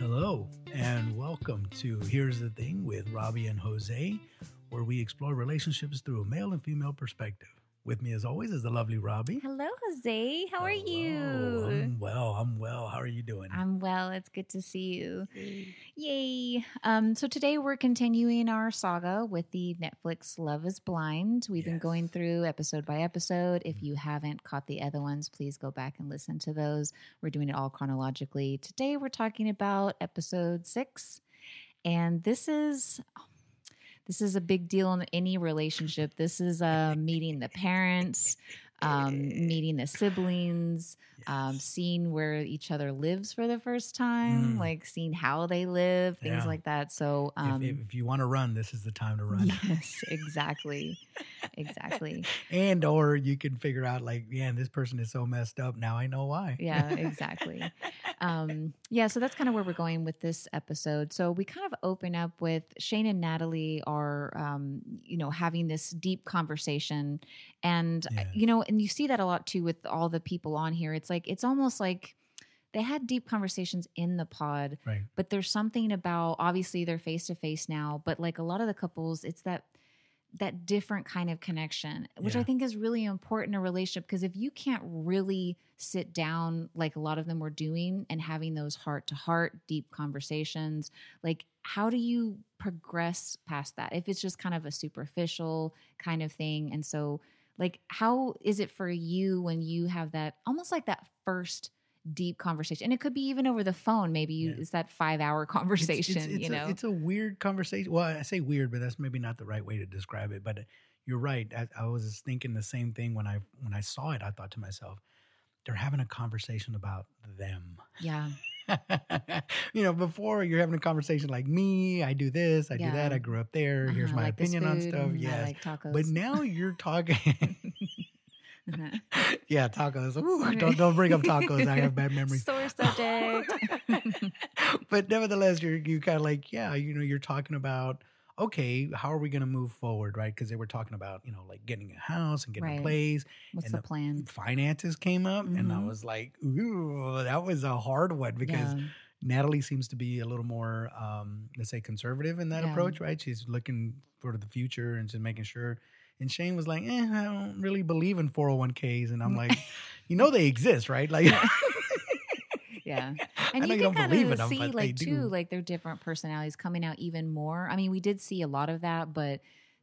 Hello, and welcome to Here's the Thing with Robbie and Jose, where we explore relationships through a male and female perspective. With me, as always, is the lovely Robbie. Hello, Jose. How are you? I'm well. I'm well. How are you doing? I'm well. It's good to see you. Yay. Um, so today we're continuing our saga with the Netflix Love is Blind. We've been going through episode by episode. If you haven't caught the other ones, please go back and listen to those. We're doing it all chronologically. Today we're talking about episode six. And this is this is a big deal in any relationship. This is uh, meeting the parents, um, meeting the siblings, um, seeing where each other lives for the first time, Mm. like seeing how they live, things Yeah. like that. So, um, if, if, if you want to run, this is the time to run. yes, exactly, exactly. and or you can figure out like, man, this person is so messed up. Now I know why. Yeah, exactly. um, yeah, so that's kind of where we're going with this episode. So we kind of open up with Shayne and Natalie are, um, you know, having this deep conversation, and uh, Yeah. you know, and you see that a lot too with all the people on here. It's like it's almost like they had deep conversations in the pod, right. but there's something about obviously they're face to face now, but like a lot of the couples, it's that that different kind of connection, which Yeah. I think is really important in a relationship because if you can't really sit down like a lot of them were doing and having those heart to heart deep conversations, like how do you progress past that if it's just kind of a superficial kind of thing? And so like how is it for you when you have that almost like that first deep conversation and it could be even over the phone maybe you, Yeah. it's that five hour conversation it's, it's you a, know it's a weird conversation. Well, I say weird, but that's maybe not the right way to describe it. But you're right. I, I was thinking the same thing when I when I saw it. I thought to myself, they're having a conversation about them. yeah you know, before you're having a conversation like me, I do this, I do that, I grew up there. Here's Uh-huh, my like opinion on stuff. mm, I Yes. like but now you're talking. Uh-huh. yeah, tacos. Ooh, don't don't bring up tacos. I have bad memories. sore subject but nevertheless, you're you kind of like, yeah, you know, you're talking about okay, how are we going to move forward, right? Because they were talking about you know like getting a house and getting Right. a place. what's And the the- plan Finances came up, and I Mhm. was like, ooh, that was a hard one because yeah. Natalie seems to be a little more, um, let's say, conservative in that Yeah. approach, right? She's looking for the future and just making sure. And Shayne was like, eh, I don't really believe in 401ks. And I'm like, you know, they exist, right? Like, yeah I and know you you can don't believe in kind of them, see but they like do. too like their different personalities coming out even more i mean we did see a lot of that but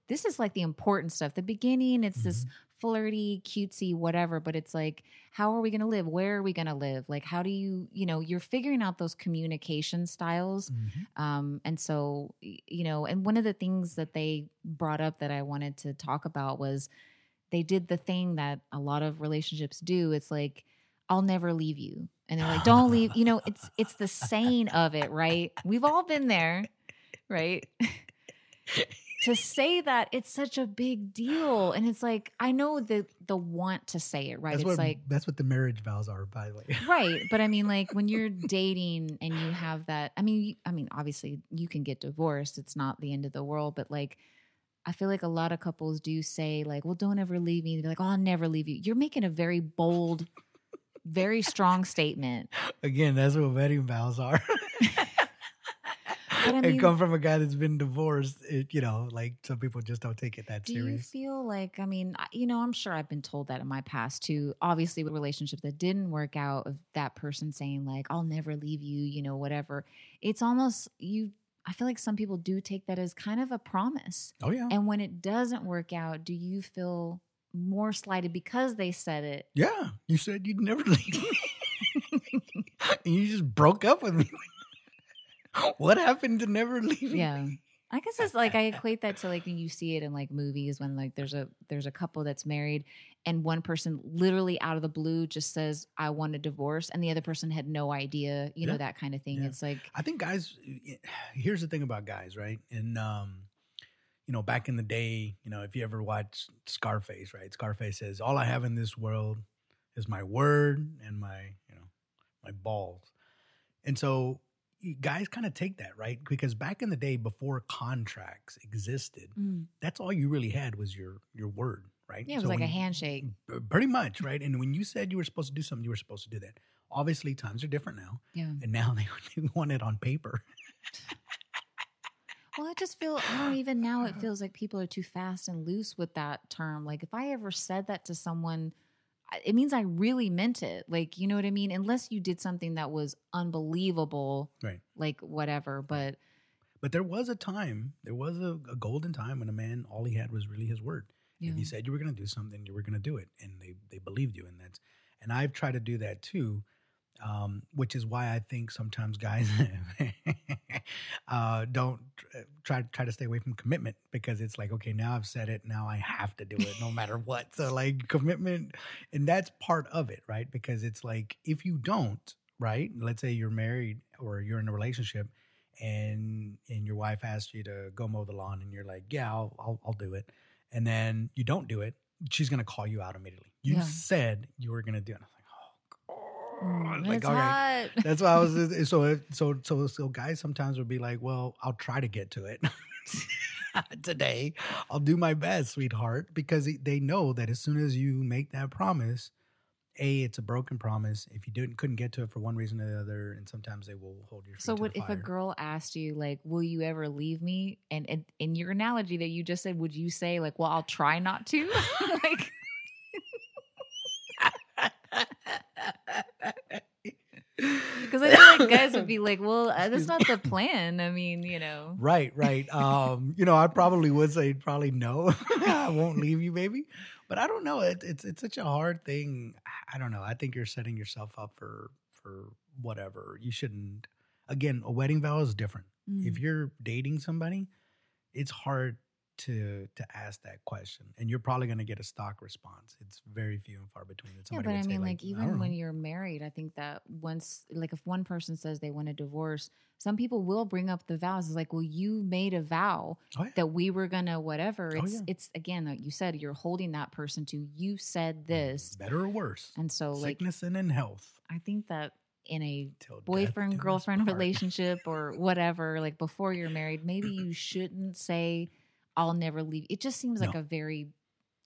this is like the important stuff the beginning it's this Mm-hmm. flirty cutesy whatever but it's like how are we going to live where are we going to live like how do you you know you're figuring out those communication styles Mhm. um, and so you know and one of the things that they brought up that i wanted to talk about was they did the thing that a lot of relationships do it's like i'll never leave you and they're like don't leave you know it's it's the saying of it right? We've all been there right? To say that it's such a big deal. And it's like i know the the want to say it right? That's it's what like that's what the marriage vows are, by the way. right but i mean like when you're dating and you have that i mean you, i mean obviously you can get divorced it's not the end of the world but like i feel like a lot of couples do say like well don't ever leave me they're like oh i'll never leave you. You're making a very bold very strong statement Again, that's what wedding vows are. i and mean come from a guy that's been divorced. It, you know, like some people just don't take it that seriously. do you feel like i mean you know i'm sure i've been told that in my past too obviously with relationships that didn't work out of that person saying like i'll never leave you you know whatever it's almost you i feel like some people do take that as kind of a promise oh yeah, and when it doesn't work out do you feel more slighted because they said it yeah. You said you'd never leave me, and you just broke up with me. what happened to never leaving? yeah i guess it's like i equate that to like when you see it in like movies when like there's a there's a couple that's married and one person literally out of the blue just says i want a divorce and the other person had no idea you know that kind of thing Yeah. it's like I think guys. Here's the thing about guys, right? And um, you know, back in the day, you know, if you ever watch Scarface, right? Scarface says, "All I have in this world is my word and my, you know, my balls." And so you guys kind of take that, right? Because back in the day, before contracts existed, mm, that's all you really had was your your word, right? Yeah, it was So like a handshake. Pretty much, right? And when you said you were supposed to do something, you were supposed to do that. Obviously, times are different now, Yeah. and now they, they want it on paper. Well, I just feel I don't even now it feels like people are too fast and loose with that term. Like if I ever said that to someone, it means I really meant it. Like, you know what I mean? Unless you did something that was unbelievable, Right. like whatever, but But there was a time, there was a, a golden time when a man all he had was really his word. yeah. If you said you were going to do something, you were going to do it, and they they believed you, and that's and I've tried to do that too, um, which is why I think sometimes guys uh, don't try try to stay away from commitment because it's like okay now I've said it now I have to do it no matter what. So like commitment, and that's part of it, right? Because it's like if you don't, right? Let's say you're married or you're in a relationship. And and your wife asks you to go mow the lawn, and you're like, "Yeah, I'll I'll, I'll do it." and then you don't do it, she's gonna call you out immediately. You Yeah. said you were gonna do it. And I was like, oh, like, it's okay. hot. That's why I was uh, so uh, so so so guys sometimes would be like, well, I'll try to get to it today. I'll do my best, sweetheart, because they know that as soon as you make that promise, a it's a broken promise. If you didn't couldn't get to it for one reason or the other, and sometimes they will hold your So what if a girl asked you like, "Will you ever leave me?" And, and in your analogy that you just said, would you say like, "Well, I'll try not to"? like, because I feel like guys would be like, "Well, uh, that's not the plan." I mean, you know, Right, right. Um, you know, I probably would say probably no. I won't leave you, baby. But I don't know. It, it's it's such a hard thing. I don't know. I think you're setting yourself up for for whatever. You shouldn't. Again, a wedding vow is different. If Mm. you're dating somebody, it's hard to to ask that question, and you're probably going to get a stock response. It's very few and far between. That Yeah, but I mean, like, I even when know. you're married, I think that once, like, if one person says they want a divorce, some people will bring up the vows. It's like, well, you made a vow Oh, yeah. that we were gonna whatever. Oh, It's, yeah. it's again, like you said, you're holding that person to you said this, better or worse, and so like, sickness and in health. I think that in a till boyfriend girlfriend relationship or whatever, like before you're married, maybe you shouldn't say, "I'll never leave." It just seems like a very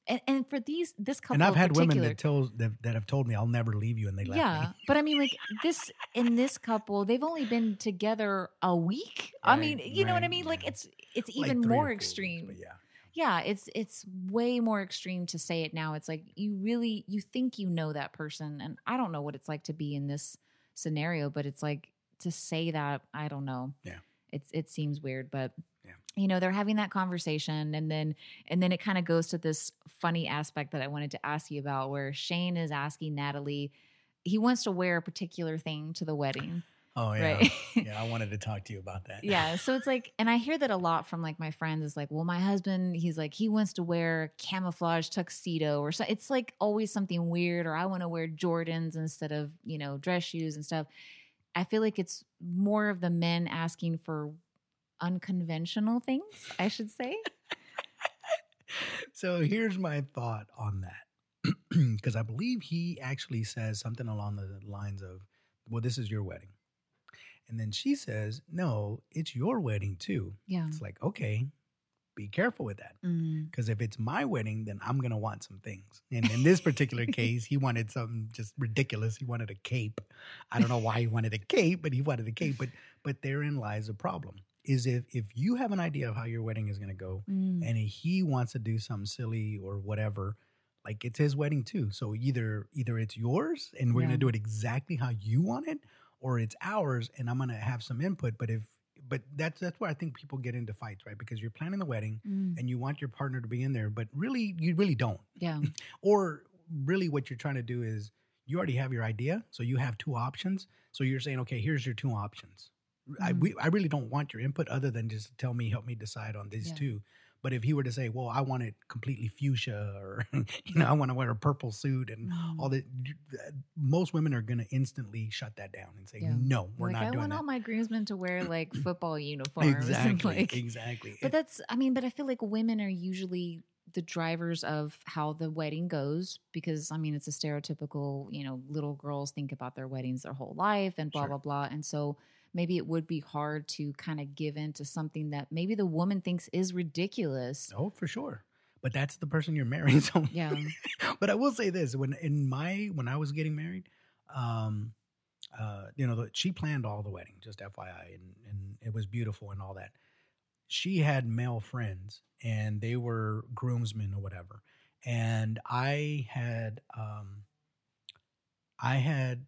and, and for these this couple, And I've had women that tell that, that have told me I'll never leave you, and they left yeah, me. Yeah. But I mean, like this in this couple, they've only been together a week. I mean, Right, you know what I right, mean? Like it's it's even or more four weeks, extreme. yeah, yeah, it's it's way more extreme to say it now. It's like you really you think you know that person, and I don't know what it's like to be in this scenario, but it's like to say that I don't know. Yeah. it's it seems weird, but Yeah. You know they're having that conversation, and then and then it kind of goes to this funny aspect that I wanted to ask you about, where Shayne is asking Natalie. He wants to wear a particular thing to the wedding, Oh yeah, right? yeah. I wanted to talk to you about that. yeah so it's like and i hear that a lot from like my friends is like well my husband he's like he wants to wear camouflage tuxedo or so it's like always something weird or i want to wear jordans instead of you know dress shoes and stuff i feel like it's more of the men asking for unconventional things i should say So here's my thought on that, because I believe he actually says something along the lines of, "Well, this is your wedding," and then she says, "No, it's your wedding too." yeah It's like, okay, be careful with that. Mm. Because if it's my wedding, then I'm gonna want some things. And in this particular case, he wanted something just ridiculous. He wanted a cape. I don't know why he wanted a cape, but he wanted a cape. But but therein lies a problem: is if if you have an idea of how your wedding is gonna go, Mm. and he wants to do something silly or whatever, like it's his wedding too. So either either it's yours and we're Yeah. gonna do it exactly how you want it, or it's ours and I'm gonna have some input. But if but that's that's where I think people get into fights, right? Because you're planning the wedding Mm. and you want your partner to be in there, but really you really don't. yeah Or really what you're trying to do is you already have your idea, so you have two options. So you're saying, okay, here's your two options. I we, I really don't want your input other than just tell me, help me decide on these Yeah. two. But if he were to say, well, I want it completely fuchsia, or you know, I want to wear a purple suit and Mm. all that, uh, most women are going to instantly shut that down and say, Yeah. no, we're like not i doing want that. all my groomsmen to wear like football uniforms exactly, like exactly. But that's, I mean, but I feel like women are usually the drivers of how the wedding goes because, I mean, it's a stereotypical, you know, little girls think about their weddings their whole life and blah, Sure. blah, blah. And so maybe it would be hard to kind of give in to something that maybe the woman thinks is ridiculous. Oh, for sure. but that's the person you're marrying. So Yeah. but I will say this: when in my when I was getting married, um, uh, you know, the, she planned all the wedding, just FYI, and and it was beautiful and all that. She had male friends, and they were groomsmen or whatever, and I had, um, I had,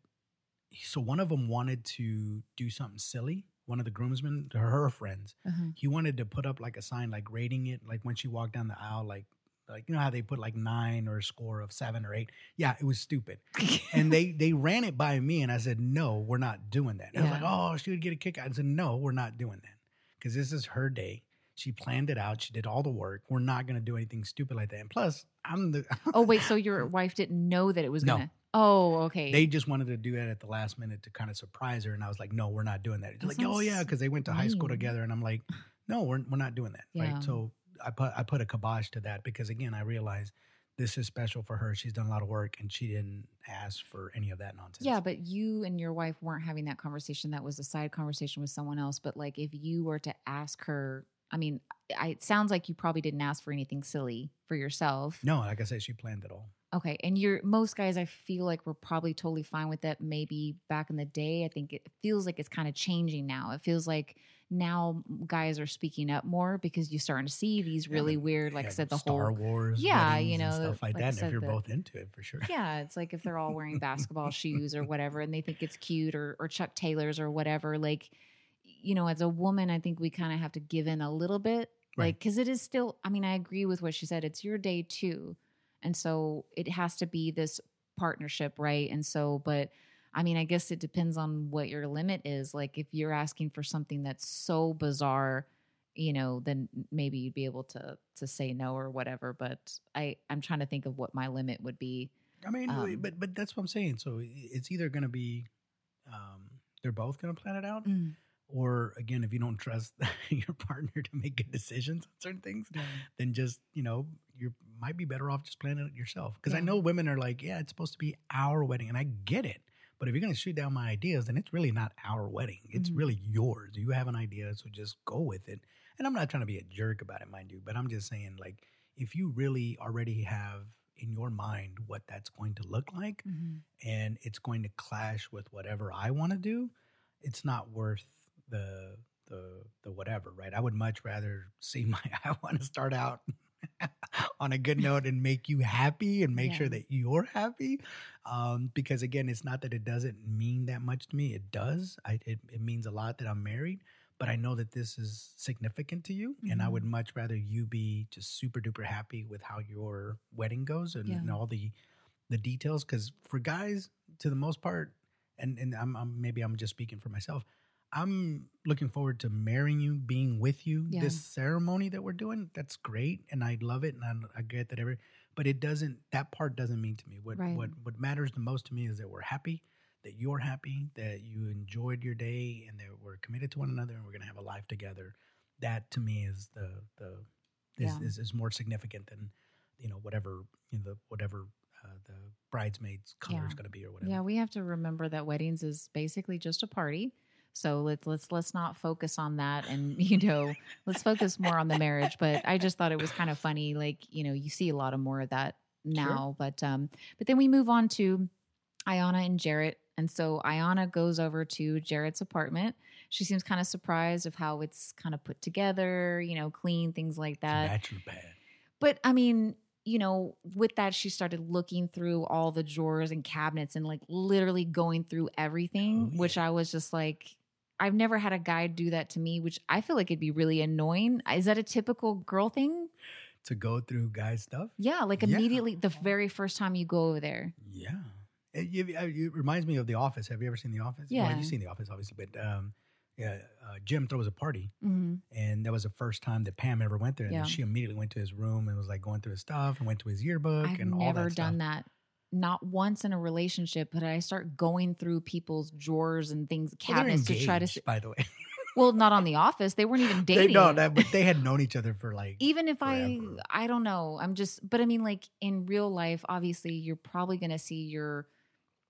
so one of them wanted to do something silly. One of the groomsmen, her, friends, Uh-huh. he wanted to put up like a sign, like rating it, like when she walked down the aisle, like like you know how they put like nine or a score of seven or eight. Yeah, it was stupid. And they they ran it by me, and I said, no, we're not doing that. And I was like, oh, she would get a kick out. I said, no, we're not doing that because this is her day. She planned it out. She did all the work. We're not going to do anything stupid like that. And plus, I'm the. oh wait, so your wife didn't know that it was No. gonna. Oh, okay. They just wanted to do that at the last minute to kind of surprise her, and I was like, "No, we're not doing that." It's like, "Oh yeah," because they went to high school together, and I'm like, "No, we're we're not doing that." Yeah. Right. So I put I put a kibosh to that because again, I realized this is special for her. She's done a lot of work, and she didn't ask for any of that nonsense. Yeah, but you and your wife weren't having that conversation. That was a side conversation with someone else. But like, if you were to ask her, I mean, I, it sounds like you probably didn't ask for anything silly for yourself. No, like I said, she planned it all. Okay, and you're most guys. I feel like we're probably totally fine with that. Maybe back in the day, I think it feels like it's kind of changing now. It feels like now guys are speaking up more because you're starting to see these really but weird, like I said, the Star whole Wars, Yeah, you know, stuff like, like that. And if you're the- both into it, for sure. Yeah, it's like if they're all wearing basketball shoes or whatever and they think it's cute or or Chuck Taylors or whatever, like you know, as a woman, I think we kind of have to give in a little bit. Right. Like cuz it is still I mean, I agree with what she said. It's your day too. And so it has to be this partnership, right? And so but I mean, I guess it depends on what your limit is. Like if you're asking for something that's so bizarre, you know, then maybe you'd be able to to say no or whatever. But I I'm trying to think of what my limit would be. I mean, Um, but but that's what I'm saying. So it's either going to be, um, they're both going to plan it out, or again, if you don't trust your partner to make good decisions on certain things, then just you know you might be better off just planning it yourself. Because I know women are like, yeah, it's supposed to be our wedding, and I get it. But if you're going to shoot down my ideas, then it's really not our wedding. It's Mhm. really yours. You have an idea, so just go with it. And I'm not trying to be a jerk about it, mind you, but I'm just saying, like, if you really already have in your mind what that's going to look like, and it's going to clash with whatever I want to do, it's not worth the the the whatever, right? I would much rather see my I want to start out on a good note and make you happy and make sure that you're happy. Um, because again, it's not that it doesn't mean that much to me. It does. I it, it means a lot that I'm married, but I know that this is significant to you, and I would much rather you be just super duper happy with how your wedding goes and, and all the the details. Because for guys, to the most part, and and I'm, I'm maybe I'm just speaking for myself. I'm looking forward to marrying you, being with you. Yeah. This ceremony that we're doing, that's great, and I love it, and I, I get that every. But it doesn't. That part doesn't mean to me. What Right. what what matters the most to me is that we're happy, that you're happy, that you enjoyed your day, and that we're committed to one another, and we're gonna have a life together. That to me is the the is, Yeah. is, is more significant than you know whatever you know the whatever uh, the bridesmaids color is going to be or whatever. Yeah, we have to remember that weddings is basically just a party. So let's let's let's not focus on that and you know, let's focus more on the marriage, but I just thought it was kind of funny like, you know, you see a lot of more of that now, but um but then we move on to Iyanna and Jarrette. And so Iyanna goes over to Jarrette's apartment. She seems kind of surprised of how it's kind of put together, you know, clean, things like that. bachelor pad. But I mean, you know, with that, she started looking through all the drawers and cabinets and like literally going through everything, Oh, which. I was just like, I've never had a guy do that to me, which I feel like it'd be really annoying. Is that a typical girl thing? to go through guy stuff. Yeah, like Yeah. immediately the very first time you go over there. Yeah, it, you- it reminds me of The Office. Have you ever seen The Office? well, Yeah. you've seen The Office, obviously, but um, yeah, uh, Jim throws a party, Mm-hmm. and that was the first time that Pam ever went there. And Yeah. she immediately went to his room and was like going through his stuff and went to his yearbook I've and all never done stuff. that. Not once in a relationship, but I start going through people's drawers and things, Well, they're cabinets to try to. See. by the way. Well, not on the office. They weren't even dating. they, no, that, but they had known each other for like even if I. I don't know. I'm just but I mean like in real life obviously you're probably going to see your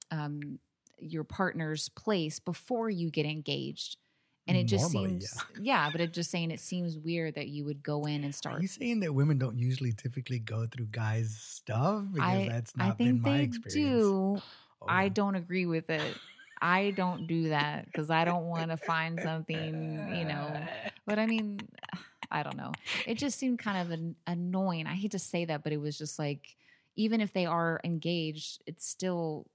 um your partner's place before you get engaged. And it just Normally, seems, yeah. but it just saying it seems weird that you would go in and Are start. you saying that women don't usually typically go through guys' stuff? Because I, that's not I been think my they experience. do. Oh, I yeah. don't agree with it. I don't do that because I don't want to find something, you know. But I mean, I don't know. It just seemed kind of an, annoying. I hate to say that, but it was just like, even if they are engaged, it's still.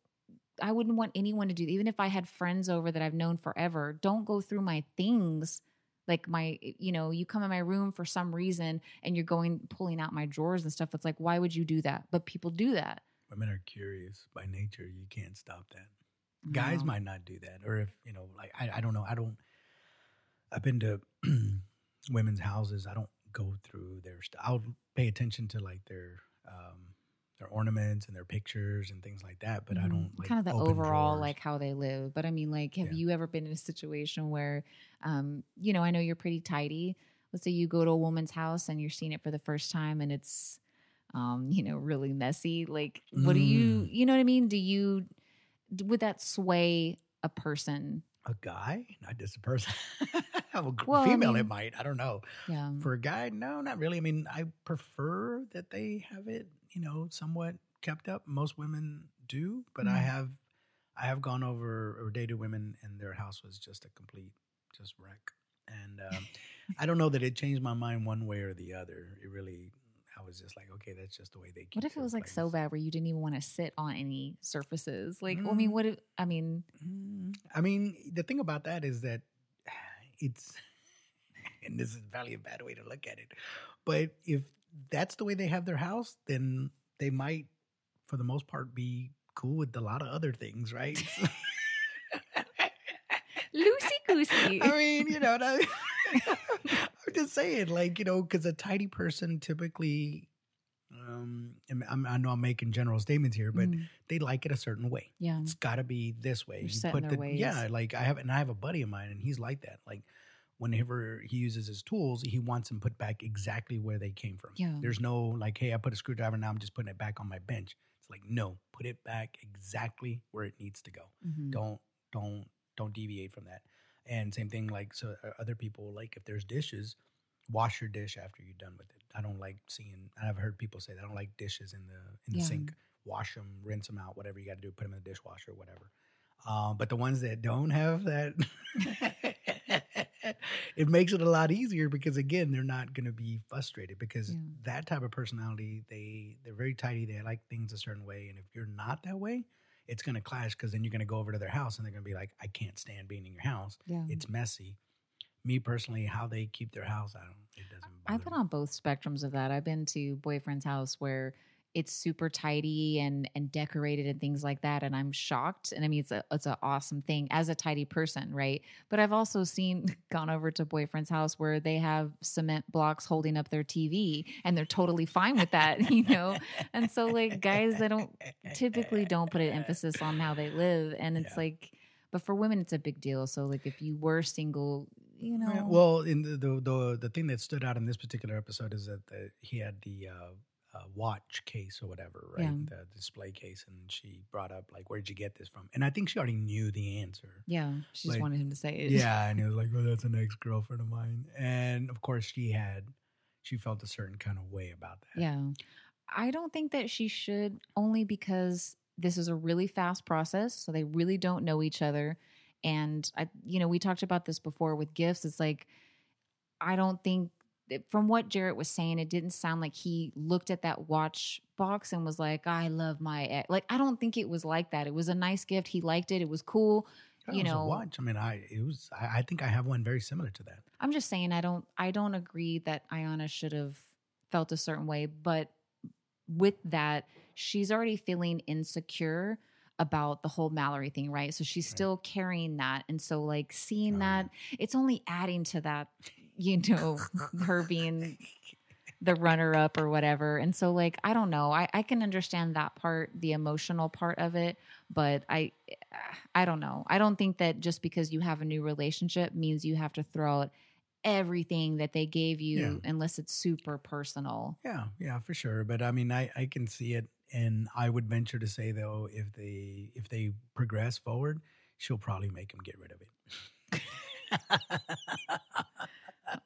I wouldn't want anyone to do. Even if I had friends over that I've known forever, don't go through my things. Like my, you know, you come in my room for some reason and you're going pulling out my drawers and stuff. It's like, why would you do that? But people do that. Women are curious by nature. You can't stop that. Guys might not do that, or if you know, like I, I don't know. I don't. I've been to women's houses. I don't go through their stuff. I'll pay attention to like their um, their ornaments and their pictures and things like that. But I Mhm. don't like kind of the overall drawers. like how they live. But I mean, like, have Yeah. you ever been in a situation where, um, you know, I know you're pretty tidy. Let's say you go to a woman's house and you're seeing it for the first time and it's, um, you know, really messy. Like, what do you, Mm. you know what I mean? Do you, would that sway a person? a guy, not just a person. a g- Well, I female, it might. I don't know. Yeah. For a guy, no, not really. I mean, I prefer that they have it, you know, somewhat kept up. Most women do, but I Mhm. have, I have gone over or dated women, and their house was just a complete, just wreck. And um, I don't know that it changed my mind one way or the other. It really, I was just like, okay, that's just the way they. Keep What if it was like so bad where you didn't even want to sit on any surfaces? Like, I mean, Mm. what if, I mean, Mm, I mean, the thing about that is that it's, and this is probably a bad way to look at it, but if that's the way they have their house, then they might, for the most part, be cool with a lot of other things, right? loosey goosey. I mean, you know, that, I'm just saying, like, you know, because a tidy person typically, um, I'm, I know I'm making general statements here, but Mm, they like it a certain way. yeah. it's got to be this way. They're set in their ways. yeah, like I have, and I have a buddy of mine, and he's like that. Like whenever he uses his tools, he wants them put back exactly where they came from. Yeah. There's no like, hey, I put a screwdriver, now I'm just putting it back on my bench. It's like, no, put it back exactly where it needs to go. Mhm. Don't, don't, don't deviate from that. And same thing, like so, uh, other people like if there's dishes, wash your dish after you're done with it. I don't like seeing. I've heard people say that I don't like dishes in the in the Yeah. sink. Wash them, rinse them out, whatever you got to do. Put them in the dishwasher, whatever. Um, but the ones that don't have that, it makes it a lot easier because again, they're not going to be frustrated because Yeah. that type of personality, they they're very tidy. They like things a certain way, and if you're not that way, it's going to clash because then you're going to go over to their house and they're going to be like, I can't stand being in your house. Yeah. It's messy. Me personally, how they keep their house, I don't. It doesn't. I've been me. on both spectrums of that. I've been to boyfriend's house where it's super tidy and and decorated and things like that, and I'm shocked. And I mean, it's a it's an awesome thing as a tidy person, right? But I've also seen gone over to boyfriend's house where they have cement blocks holding up their TV, and they're totally fine with that, you know. And so, like guys that don't typically don't put an emphasis on how they live, and it's Yeah. like, but for women, it's a big deal. So, like, if you were single, you know, well, in the, the the the thing that stood out in this particular episode is that the, he had the uh, uh, watch case or whatever, right? Yeah. The display case, and she brought up like, "Where'd you get this from?" And I think she already knew the answer. yeah, she just Like, wanted him to say it. Yeah, and he was like, "Oh, that's an ex girlfriend of mine," and of course, she had she felt a certain kind of way about that. Yeah. I don't think that she should only because this is a really fast process. So they really don't know each other. And I, you know, we talked about this before with gifts. It's like, I don't think from what Jarrette was saying, it didn't sound like he looked at that watch box and was like, I love my ex. Like, I don't think it was like that. It was a nice gift. He liked it. It was cool. That you was a know- watch. I mean, I it was. I, I think I have one very similar to that. I'm just saying I don't I don't agree that Iyanna should have felt a certain way, but with that, she's already feeling insecure about the whole Mallory thing, right? So she's Right. still carrying that. And so like seeing Oh, that, it's only adding to that, you know, her being the runner up or whatever. And so like I don't know. I I can understand that part, the emotional part of it, but I I don't know. I don't think that just because you have a new relationship means you have to throw out everything that they gave you unless it's super personal. Yeah, yeah, for sure. But I mean, I I can see it, and I would venture to say though, if they if they progress forward, she'll probably make him get rid of it.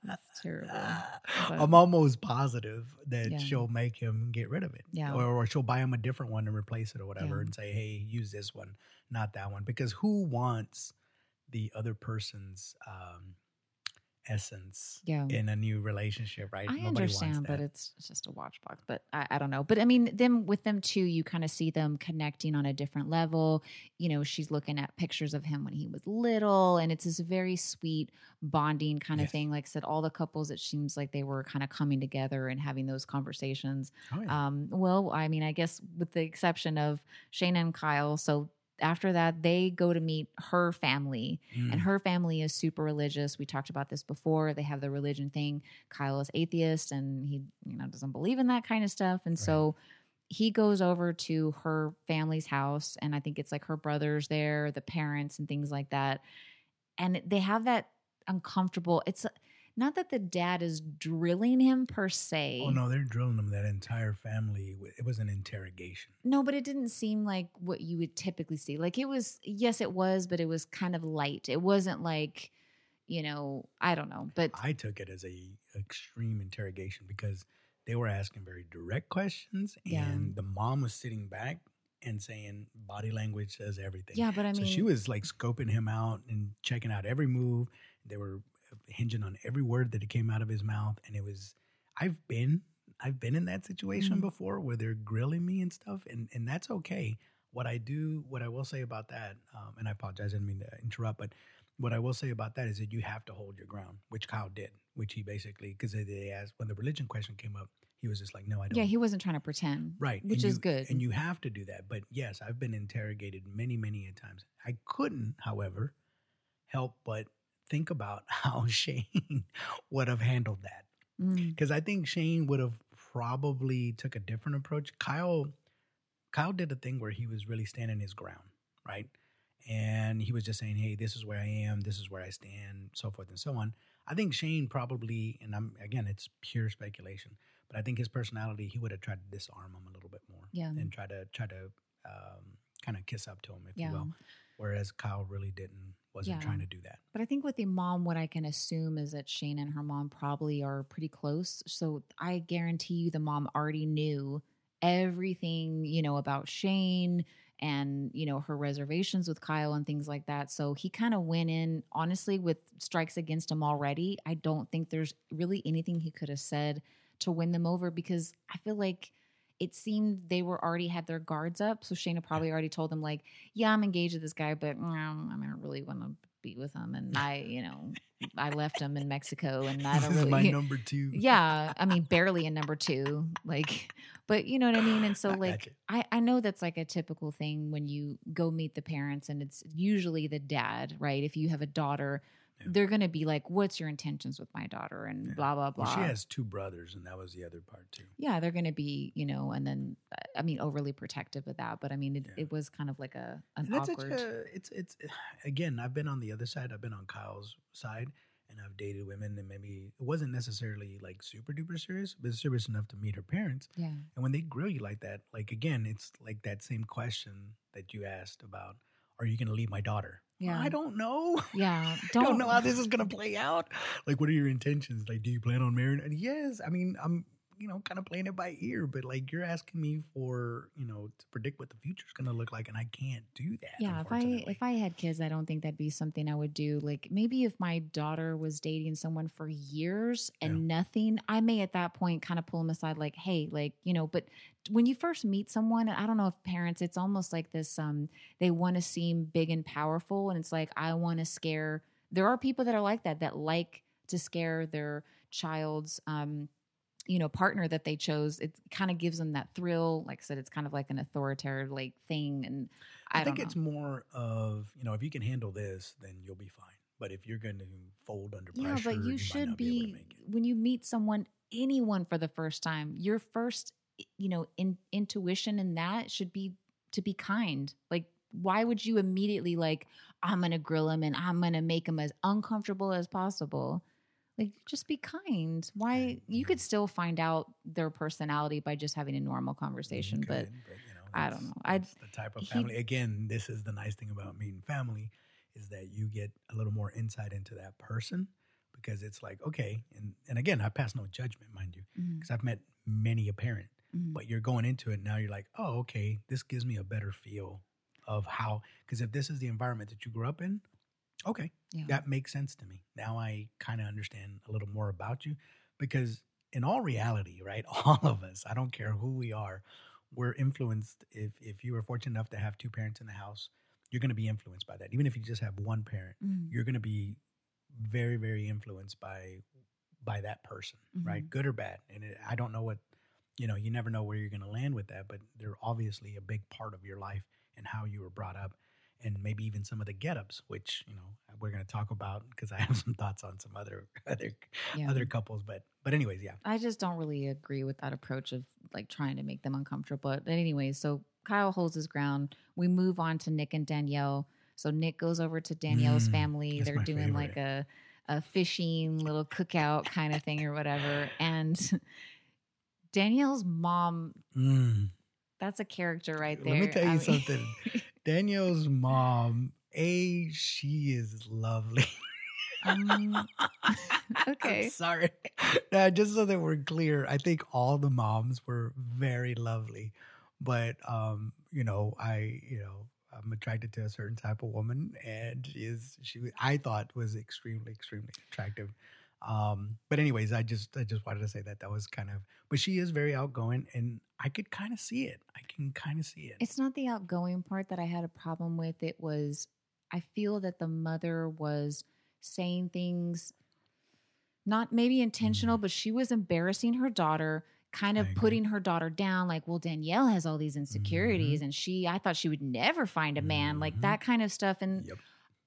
That's terrible. I'm almost positive that Yeah. she'll make him get rid of it. Yeah. Or, or she'll buy him a different one and replace it or whatever Yeah. and say, hey, use this one, not that one. Because who wants the other person's um, essence Yeah. in a new relationship, right? I Nobody understand, but it's just a watch box. But I, I don't know. But I mean, them with them too, you kind of see them connecting on a different level. You know, she's looking at pictures of him when he was little, and it's this very sweet bonding kind of Yes. thing. Like I said, all the couples, it seems like they were kind of coming together and having those conversations. Oh, yeah. Um, well, I mean, I guess with the exception of Shane and Kyle. So after that, they go to meet her family, Mm. and her family is super religious. We talked about this before. They have the religion thing. Kyle is atheist, and he, you know, doesn't believe in that kind of stuff. And so he goes over to her family's house, and I think it's like her brothers there, the parents, and things like that. And they have that uncomfortable. It's not that the dad is drilling him per se. Oh no, they're drilling him. That entire family. It was an interrogation. No, but it didn't seem like what you would typically see. Like it was, yes, it was, but it was kind of light. It wasn't like, you know, I don't know, but I took it as a extreme interrogation because they were asking very direct questions, Yeah. and the mom was sitting back and saying body language says everything. yeah, but I so mean, she was like scoping him out and checking out every move. They were hinging on every word that came out of his mouth, and it was. I've been, I've been in that situation Mhm. before where they're grilling me and stuff, and and that's okay. What I do, what I will say about that, um, and I apologize, I didn't mean to interrupt, but what I will say about that is that you have to hold your ground, which Kyle did, which he basically because they, they asked when the religion question came up, he was just like, no, I don't. yeah, he wasn't trying to pretend, Right. which and is you- good. And you have to do that. But yes, I've been interrogated many, many a times. I couldn't, however, help but think about how Shayne would have handled that. Mm, Because I think Shayne would have probably took a different approach. Kyle Kyle did a thing where he was really standing his ground, right? And he was just saying, Hey, this is where I am, this is where I stand, so forth and so on. I think Shayne probably, and I'm again, it's pure speculation, but I think his personality, he would have tried to disarm him a little bit more, Yeah. and try to try to um, kind of kiss up to him, if yeah. you will. Whereas Kyle really didn't, wasn't Yeah. trying to do that. But I think with the mom, what I can assume is that Shane and her mom probably are pretty close. So I guarantee you the mom already knew everything, you know, about Shane and, you know, her reservations with Kyle and things like that. So he kind of went in, honestly, with strikes against him already. I don't think there's really anything he could have said to win them over because I feel like it seemed they were already had their guards up. So Shaina probably already told them like, "Yeah, I'm engaged with this guy, but mm, I don't really want to be with him." And I, you know, I left him in Mexico, and I don't is my number two. yeah, I mean, barely in number two, like, but you know what I mean. And so, I like. I I know that's like a typical thing when you go meet the parents, and it's usually the dad, right? If you have a daughter. They're gonna be like, "What's your intentions with my daughter?" and Yeah. blah blah blah. Well, she has two brothers, and that was the other part too. yeah they're going to be you know and then i mean overly protective of that but i mean it, Yeah. it was kind of like a an it's awkward a, it's it's again. I've been on the other side. I've been on Kyle's side, and I've dated women that maybe it wasn't necessarily like super duper serious, but serious enough to meet her parents. yeah And when they grill you like that, like again, it's like that same question that you asked about: Are you going to leave my daughter? Yeah. I don't know. yeah don't, don't know how this is going to play out. Like, what are your intentions? Like, do you plan on marrying? And yes, I mean, I'm you know kind of playing it by ear, but like you're asking me for you know to predict what the future's going to look like, and I can't do that. yeah if i if i had kids i don't think that'd be something i would do like maybe if my daughter was dating someone for years and nothing i may at that point kind of pull them aside like hey like you know but when you first meet someone i don't know if parents it's almost like this um they want to seem big and powerful and it's like i want to scare there are people that are like that that like to scare their child's um you know partner that they chose it kind of gives them that thrill. Like i said it's kind of like an authoritarian like thing and i, I, think it's more of you know if you can handle this, then you'll be fine. But if you're going to fold under yeah pressure, but you might should be, be when you meet someone anyone for the first time your first you know in, intuition in that should be to be kind. Like why would you immediately like i'm gonna grill him and i'm gonna make him as uncomfortable as possible like just be kind why you could still find out their personality by just having a normal conversation You but could, you know, I don't know. I'd- the type of he- family. Again, this is the nice thing about meeting family is that you get a little more insight into that person because it's like okay, and and again, I pass no judgment, mind you, because I've met many a parent, Mhm. but you're going into it now. You're like, oh, okay, this gives me a better feel of how because if this is the environment that you grew up in, okay, Yeah. that makes sense to me. Now I kind of understand a little more about you because in all reality, right, all of us, I don't care who we are, we're influenced if if you were fortunate enough to have two parents in the house, you're going to be influenced by that. Even if you just have one parent, Mhm. you're going to be very very influenced by by that person, right? Mhm. Good or bad. And it, I don't know what you know, you never know where you're going to land with that, but they're obviously a big part of your life and how you were brought up and maybe even some of the get-ups which you know we're going to talk about because i have some thoughts on some other other Yeah. other couples but but anyways yeah I just don't really agree with that approach of like trying to make them uncomfortable. But anyways, so Kyle holds his ground. We move on to Nick and Danielle. So Nick goes over to Danielle's Mm, family. They're doing like a a fishing little cookout kind of thing or whatever. And Danielle's mom, Mm. that's a character right there. let me tell you I mean- something danielle's mom a she is lovely Um, okay. I'm sorry. Now, just so that we're clear, I think all the moms were very lovely, but um, you know, I you know, I'm attracted to a certain type of woman, and she is she I thought was extremely extremely attractive. Um, but anyways, I just I just wanted to say that that was kind of, but she is very outgoing, and I could kind of see it. I can kind of see it. It's not the outgoing part that I had a problem with. It was, I feel that the mother was saying things, not maybe intentional, but she was embarrassing her daughter, kind of Mm. Putting her daughter down. Like, well, Danielle has all these insecurities, Mm-hmm. and she, I thought she would never find a man, like Mhm. that kind of stuff. And Yep.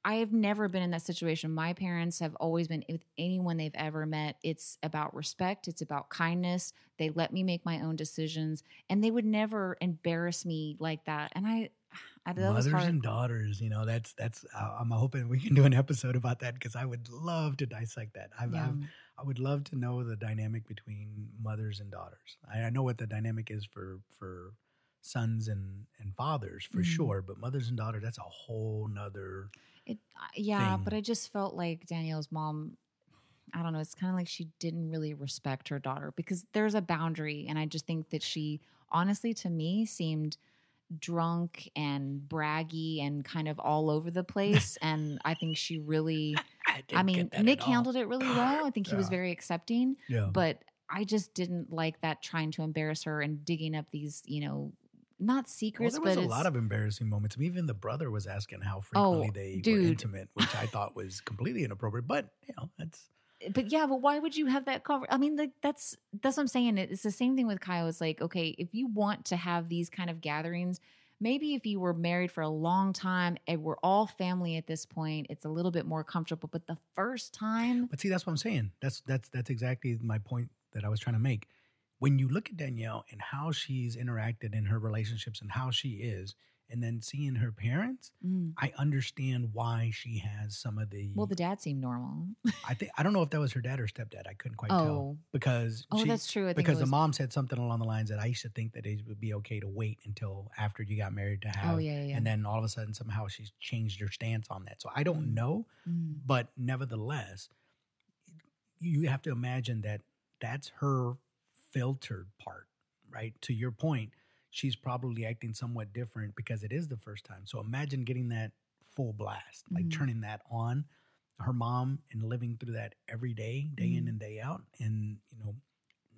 I have never been in that situation. My parents have always been with anyone they've ever met. It's about respect, it's about kindness. They let me make my own decisions, and they would never embarrass me like that. And I, I that Mothers and daughters, you know, that's that's. I'm hoping we can do an episode about that because I would love to dissect that. I've, Yeah. I've I would love to know the dynamic between mothers and daughters. I, I know what the dynamic is for for sons and and fathers for Mhm. sure, but mothers and daughters that's a whole nother. It, yeah, thing. but I just felt like Danielle's mom. I don't know. It's kind of like she didn't really respect her daughter because there's a boundary, and I just think that she, honestly, to me, seemed drunk and braggy and kind of all over the place. and I think she really. I, I mean, Nick handled it really well. I think he was very accepting, Yeah, but I just didn't like that trying to embarrass her and digging up these, you know, not well, secrets, there was a lot of embarrassing moments. Even the brother was asking how oh, frequently Oh, they were intimate, which I thought was completely inappropriate. But you know, that's eh, but yeah, but why would you have that conver I mean, like that's that's what I'm saying. It's the same thing with Kyle. It's like, okay, if you want to have these kind of gatherings, maybe if you were married for a long time and we're all family at this point, it's a little bit more comfortable. But the first time, But see, that's what I'm saying. That's that's that's exactly my point that I was trying to make. When you look at Danielle and how she's interacted in her relationships and how she is, and then seeing her parents, mm, I understand why she has some of the. well, the dad seemed normal. I think I don't know if that was her dad or stepdad. I couldn't quite tell Oh, because oh, she, that's true. I think it because the mom said something along the lines that I used to think that it would be okay to wait until after you got married to have. Oh yeah, yeah, yeah. And then all of a sudden, somehow she's changed her stance on that. So I don't Mm. know, Mm, but nevertheless, you have to imagine that that's her filtered part, right? To your point, she's probably acting somewhat different because it is the first time. So imagine getting that full blast, like Mhm. turning that on. Her mom and living through that every day, day in Mhm. and day out. And, you know,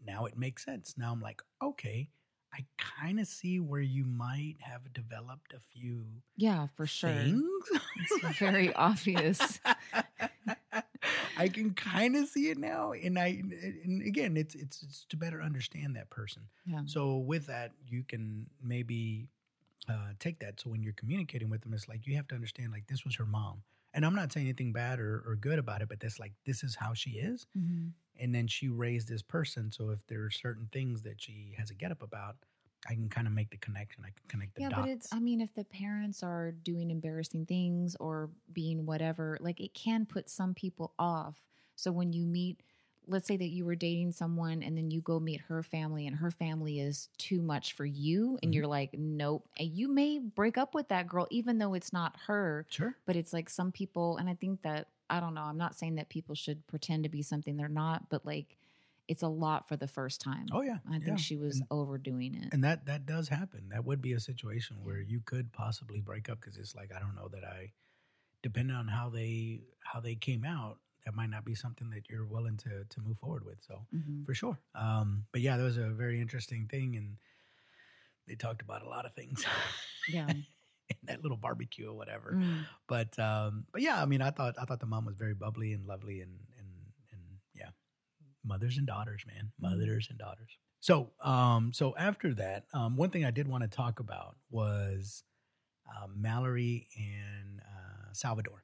now it makes sense. Now I'm like, okay, I kind of see where you might have developed a few yeah, for sure. things. It's very obvious. I can kind of see it now, and I and again, it's it's it's to better understand that person. Yeah. So with that, you can maybe uh, take that. So when you're communicating with them, it's like you have to understand, like this was her mom, and I'm not saying anything bad or, or good about it, but that's like this is how she is, Mhm. and then she raised this person. So if there are certain things that she has a get up about, I can kind of make the connection. I can connect the Yeah, dots. but it's, I mean, if the parents are doing embarrassing things or being whatever, like it can put some people off. So when you meet let's say that you were dating someone and then you go meet her family and her family is too much for you and Mhm. you're like nope and you may break up with that girl even though it's not her Sure. but it's like some people and i think that i don't know i'm not saying that people should pretend to be something they're not but like it's a lot for the first time Oh yeah. i think yeah. she was And- overdoing it and that that does happen that would be a situation where you could possibly break up because it's like i don't know that i depending on how they how they came out that might not be something that you're willing to to move forward with so Mhm. for sure um but yeah that was a very interesting thing and they talked about a lot of things yeah in that little barbecue or whatever Mm. but um but yeah i mean i thought i thought the mom was very bubbly and lovely and and and yeah mothers and daughters man Mhm. mothers and daughters so um so after that um one thing i did want to talk about was um, mallory and uh salvador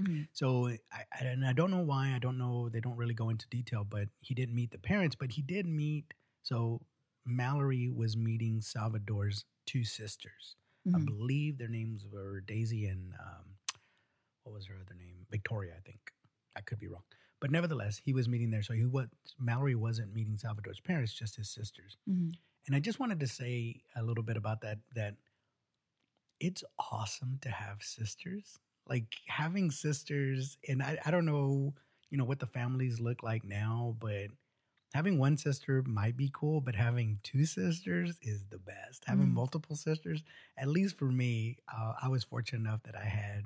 Mhm. so I, I and i don't know why i don't know they don't really go into detail but he didn't meet the parents but he did meet so mallory was meeting salvador's two sisters I Mhm. believe their names were Daisy and um, what was her other name? Victoria, I think. I could be wrong, but nevertheless, he was meeting there. So he was Mallory wasn't meeting Salvador's parents, just his sisters. Mhm. And I just wanted to say a little bit about that. That it's awesome to have sisters. Like having sisters, and I, I don't know, you know, what the families look like now, but having one sister might be cool, but having two sisters is the best. Having Mm. multiple sisters, at least for me, uh, I was fortunate enough that I had,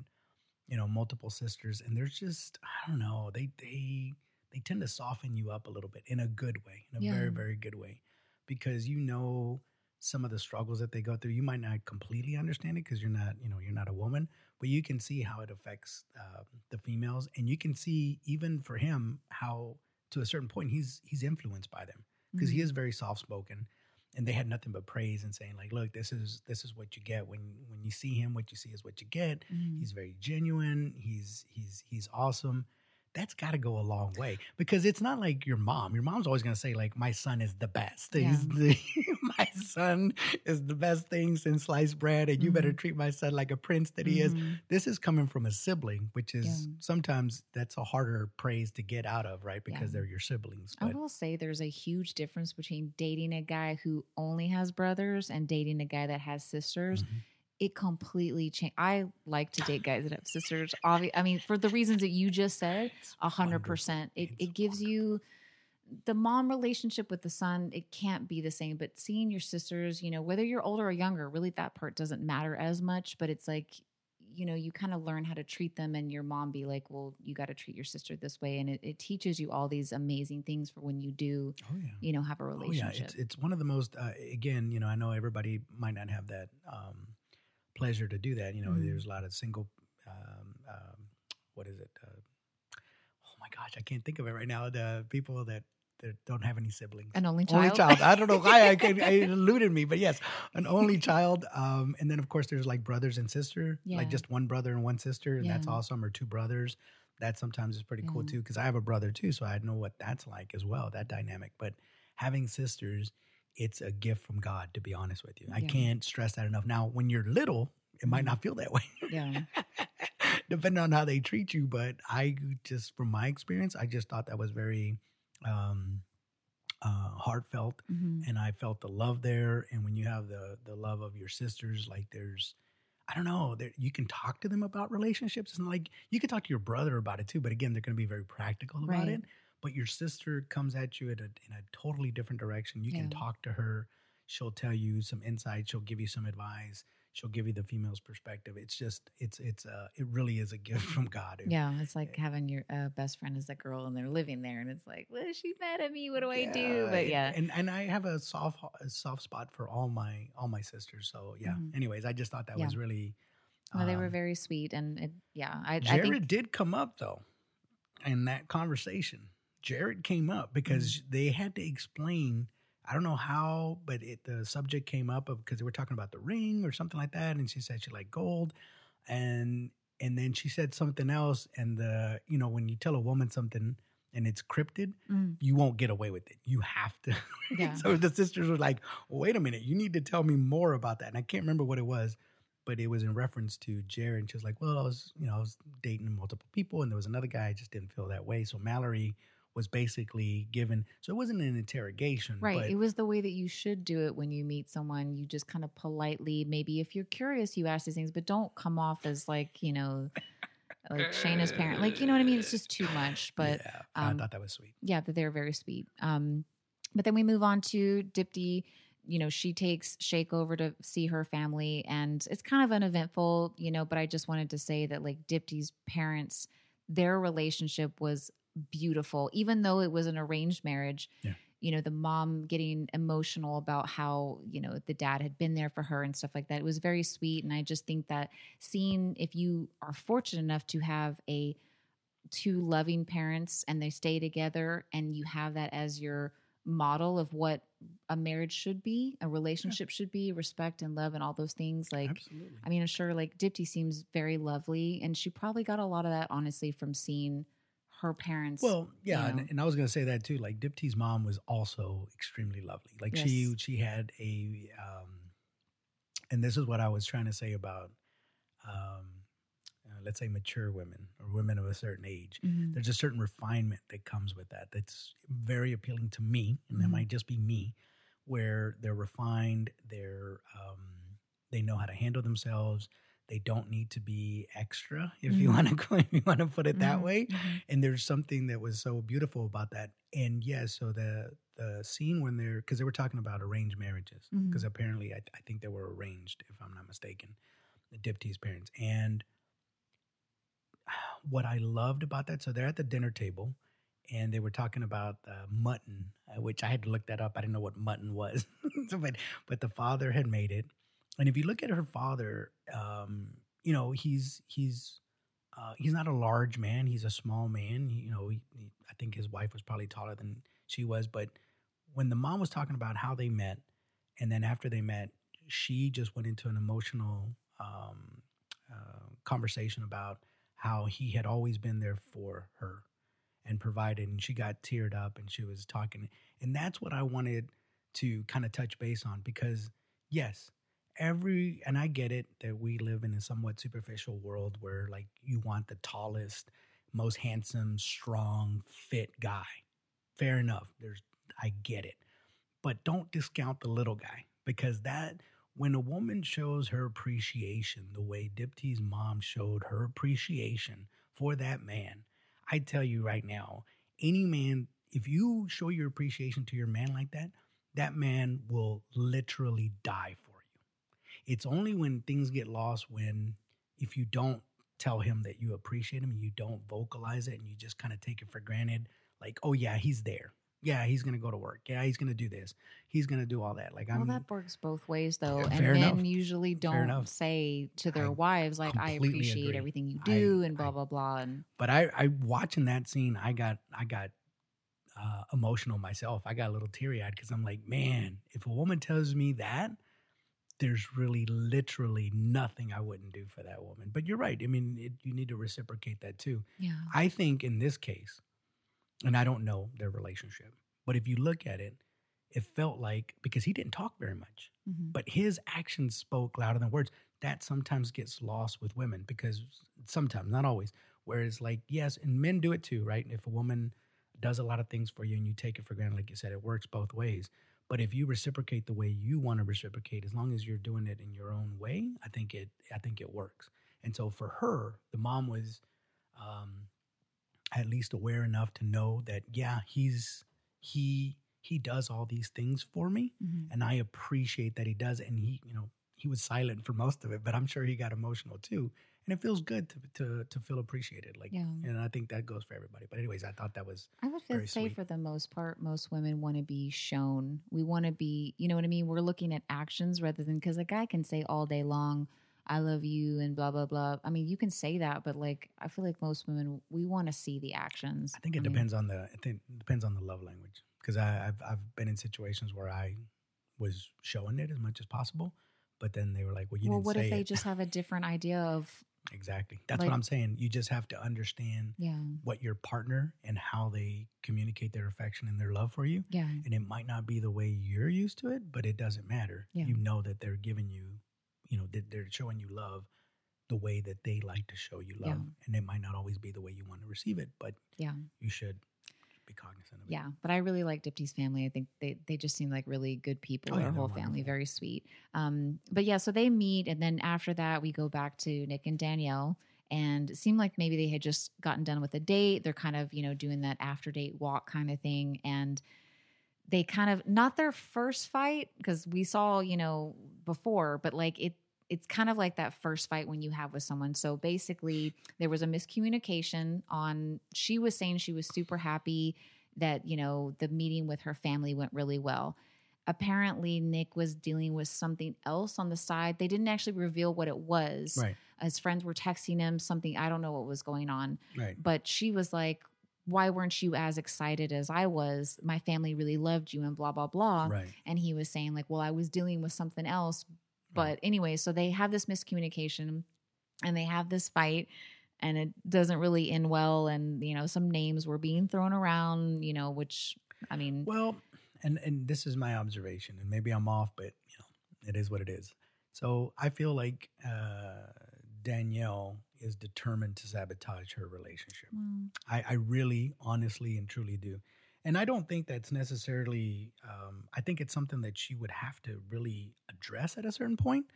you know, multiple sisters, and there's just I don't know, they they they tend to soften you up a little bit in a good way, in a Yeah. very very good way, because you know some of the struggles that they go through. You might not completely understand it because you're not, you know, you're not a woman, but you can see how it affects uh, the females, and you can see even for him how to a certain point he's he's influenced by them because he Mhm. is very soft spoken and they had nothing but praise and saying like look this is this is what you get. When when you see him what you see is what you get. Mhm. he's very genuine. He's he's he's awesome that's got to go a long way because it's not like your mom your mom's always going to say like my son is the best He's the, my son is the best thing since sliced bread and you better Mhm. treat my son like a prince that he is Mhm. this is coming from a sibling, which is Yeah. sometimes that's a harder praise to get out of, right? Because Yeah. they're your siblings. I will say there's a huge difference between dating a guy who only has brothers and dating a guy that has sisters. Mhm. It completely changed. I like to date guys that have sisters. Obvi- I mean, for the reasons that you just said, a hundred percent. It it gives you the mom relationship with the son. It can't be the same. But seeing your sisters, you know, whether you're older or younger, really that part doesn't matter as much. But it's like, you know, you kind of learn how to treat them, and your mom be like, "Well, you got to treat your sister this way," and it, it teaches you all these amazing things for when you do, Oh yeah. you know, have a Oh yeah, relationship. it's it's one of the most. Uh, again, you know, I know everybody might not have that um, pleasure to do that. You know, Mhm. there's a lot of single. Um, um, what is it? Uh, oh my gosh, I can't think of it right now. The people that, that don't have any siblings. An only child. Only child. I don't know why I can, it eluded me, but yes, an only child. Um, and then of course there's like brothers and sister, Yeah. like just one brother and one sister, and that's awesome. Or two brothers. That sometimes is pretty cool too, because I have a brother too, so I know what that's like as well. That dynamic, but having sisters, it's a gift from God. To be honest with you, I Yeah. can't stress that enough. Now, when you're little, it might Mhm. not feel that way. yeah. depending on how they treat you. But I just, from my experience, I just thought that was very um, uh, heartfelt, Mhm. and I felt the love there. And when you have the the love of your sisters, like there's, I don't know, you can talk to them about relationships. And like you can talk to your brother about it too, but again, they're going to be very practical about Right. it. But your sister comes at you at a, in a totally different direction. You can talk to her. She'll tell you some insight. She'll give you some advice. She'll give you the female's perspective. It's just, it's, it's, uh, it really is a gift from God. Yeah, it's like having your uh, best friend as a girl and they're living there, and it's like, well, she's mad at me. What do I do? But yeah, and and I have a soft a soft spot for all my all my sisters. So yeah. Mhm. Anyways, I just thought that Yeah. was really. well, they were um, very sweet, and it, yeah, I, I Jarrette think did come up though, in that conversation. Jarrette came up because Mm-hmm. they had to explain. I don't know how, but it the subject came up because they were talking about the ring or something like that, and she said she liked gold, and and then she said something else, and the you know when you tell a woman something and it's cryptid, Mm, you won't get away with it. You have to. Yeah. so the sisters were like, wait a minute, you need to tell me more about that. And I can't remember what it was, but it was in reference to Jarrette. And she was like, well, I was, you know, I was dating multiple people and there was another guy, I just didn't feel that way. So Mallory was basically given. So it wasn't an interrogation, Right. But it was the way that you should do it when you meet someone. You just kind of politely, maybe if you're curious, you ask these things, but don't come off as like, you know, like Shaina's parent. Like, you know what I mean? It's just too much. But yeah, I um, thought that was sweet. yeah, that they're very sweet. Um, but then we move on to Deepti. You know, she takes Shake over to see her family, and it's kind of uneventful, you know. But I just wanted to say that, like, Deepti's parents, their relationship was beautiful, even though it was an arranged marriage. Yeah. You know, the mom getting emotional about how, you know, the dad had been there for her and stuff like that. It was very sweet. And I just think that seeing if you are fortunate enough to have a two loving parents and they stay together and you have that as your model of what a marriage should be, a relationship should be, respect and love and all those things. Like, Absolutely. I mean, I'm sure like Deepti seems very lovely and she probably got a lot of that honestly from seeing her parents. Well, yeah, you and, know. and I was going to say that too. Like Deepti's mom was also extremely lovely. Like she Yes. she had a, um, and this is what I was trying to say about, um, uh, let's say mature women or women of a certain age. Mhm. There's a certain refinement that comes with that. That's very appealing to me, and that Mhm. might just be me, where they're refined. They're um, they know how to handle themselves. They don't need to be extra, if you Mhm. want to if you want to put it that Mhm. way Mhm. and there's something that was so beautiful about that and yes so the the scene when they're because they were talking about arranged marriages because apparently I, I think they were arranged if i'm not mistaken the Deepti's parents and what i loved about that so they're at the dinner table and they were talking about uh, mutton uh, which i had to look that up i didn't know what mutton was so, but but the father had made it and if you look at her father um you know he's he's uh, he's not a large man. He's a small man. You know, he, he- I think his wife was probably taller than she was. But when the mom was talking about how they met, and then after they met, she just went into an emotional um, uh, conversation about how he had always been there for her and provided. And she got teared up and she was talking. And that's what I wanted to kind of touch base on because, yes, every and I get it that we live in a somewhat superficial world where like you want the tallest, most handsome, strong, fit guy. Fair enough. There's I get it. But don't discount the little guy because that when a woman shows her appreciation the way Deepti's mom showed her appreciation for that man, I tell you right now, any man, if you show your appreciation to your man like that, that man will literally die for. It's only when things get lost when if you don't tell him that you appreciate him and you don't vocalize it and you just kind of take it for granted, like, oh yeah, he's there. Yeah, he's gonna go to work. Yeah, he's gonna do this. He's gonna do all that. Like Well, I'm that works both ways, though. Yeah, and men enough. usually don't say to their I wives, like, I appreciate agree. everything you I- do and blah, I- blah, blah. And but I, I watching that scene, I got I got uh, emotional myself. I got a little teary eyed because I'm like, man, if a woman tells me that, there's really literally nothing I wouldn't do for that woman. But you're right. I mean, it, you need to reciprocate that too. yeah. I think in this case, and I don't know their relationship, but if you look at it, it felt like because he didn't talk very much, Mhm. but his actions spoke louder than words. That sometimes gets lost with women because sometimes, not always. Whereas, like, yes, and men do it too, right? If a woman does a lot of things for you and you take it for granted, like you said, it works both ways. But if you reciprocate the way you want to reciprocate, as long as you're doing it in your own way, I think it, I think it works. And so for her, the mom was um, at least aware enough to know that, yeah, he's he he does all these things for me, Mhm. and I appreciate that he does. And he, you know, he was silent for most of it, but I'm sure he got emotional too. And it feels good to to to feel appreciated. Like, Yeah. and I think that goes for everybody. But anyways, I thought that was I would say sweet. for the most part, most women want to be shown. We want to be, you know what I mean? We're looking at actions rather than because a guy can say all day long, I love you and blah, blah, blah. I mean, you can say that, but like, I feel like most women, we want to see the actions. I think it mean, depends on the I think it depends on the love language because I've I've been in situations where I was showing it as much as possible, but then they were like, "Well, you well, didn't what say if they it." just have a different idea of, exactly. That's like- what I'm saying. You just have to understand yeah, what your partner and how they communicate their affection and their love for you. yeah, And it might not be the way you're used to it, but it doesn't matter. Yeah. You know that they're giving you, you know, that they're showing you love the way that they like to show you love. Yeah. And it might not always be the way you want to receive it, but yeah. you should be cognizant of it. Yeah, but I really like Deepti's family. I think they they just seem like really good people. Oh, Their whole family, wonderful. very sweet. Um, but yeah, so they meet, and then after that, we go back to Nick and Danielle, and it seemed like maybe they had just gotten done with a date. They're kind of you know doing that after date walk kind of thing, and they kind of not their first fight because we saw you know before, but like it. It's kind of like that first fight when you have with someone. So basically, there was a miscommunication on. She was saying she was super happy that you know the meeting with her family went really well apparently nick was dealing with something else on the side they didn't actually reveal what it was Right. his friends were texting him something i don't know what was going on Right. but she was like why weren't you as excited as i was my family really loved you and blah blah blah Right. and he was saying like well i was dealing with something else but anyway so they have this miscommunication and they have this fight and it doesn't really end well and you know some names were being thrown around you know which i mean Well, and and this is my observation, and maybe I'm off, but you know, it is what it is. So I feel like uh, Danielle is determined to sabotage her relationship. mm, I, I really, honestly, and truly do. And I don't think that's necessarily. Um, I think it's something that she would have to really address at a certain point.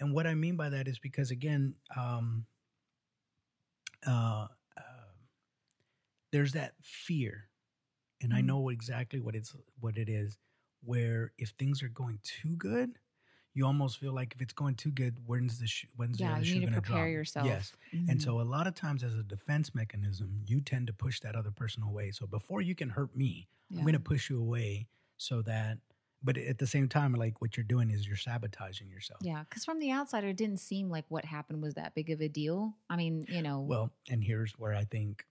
And what I mean by that is because, again, um, uh, uh, there's that fear, and I Mhm. know exactly what it's what it is. Where if things are going too good, you almost feel like if it's going too good, when's the sh- when's the yeah other you shoe need to drop? yourself Yes. Mhm. And so a lot of times as a defense mechanism, you tend to push that other person away. So before you can hurt me, Yeah. I'm going to push you away so that but at the same time like what you're doing is you're sabotaging yourself. yeah because from the outsider it didn't seem like what happened was that big of a deal i mean you know Well, and here's where I think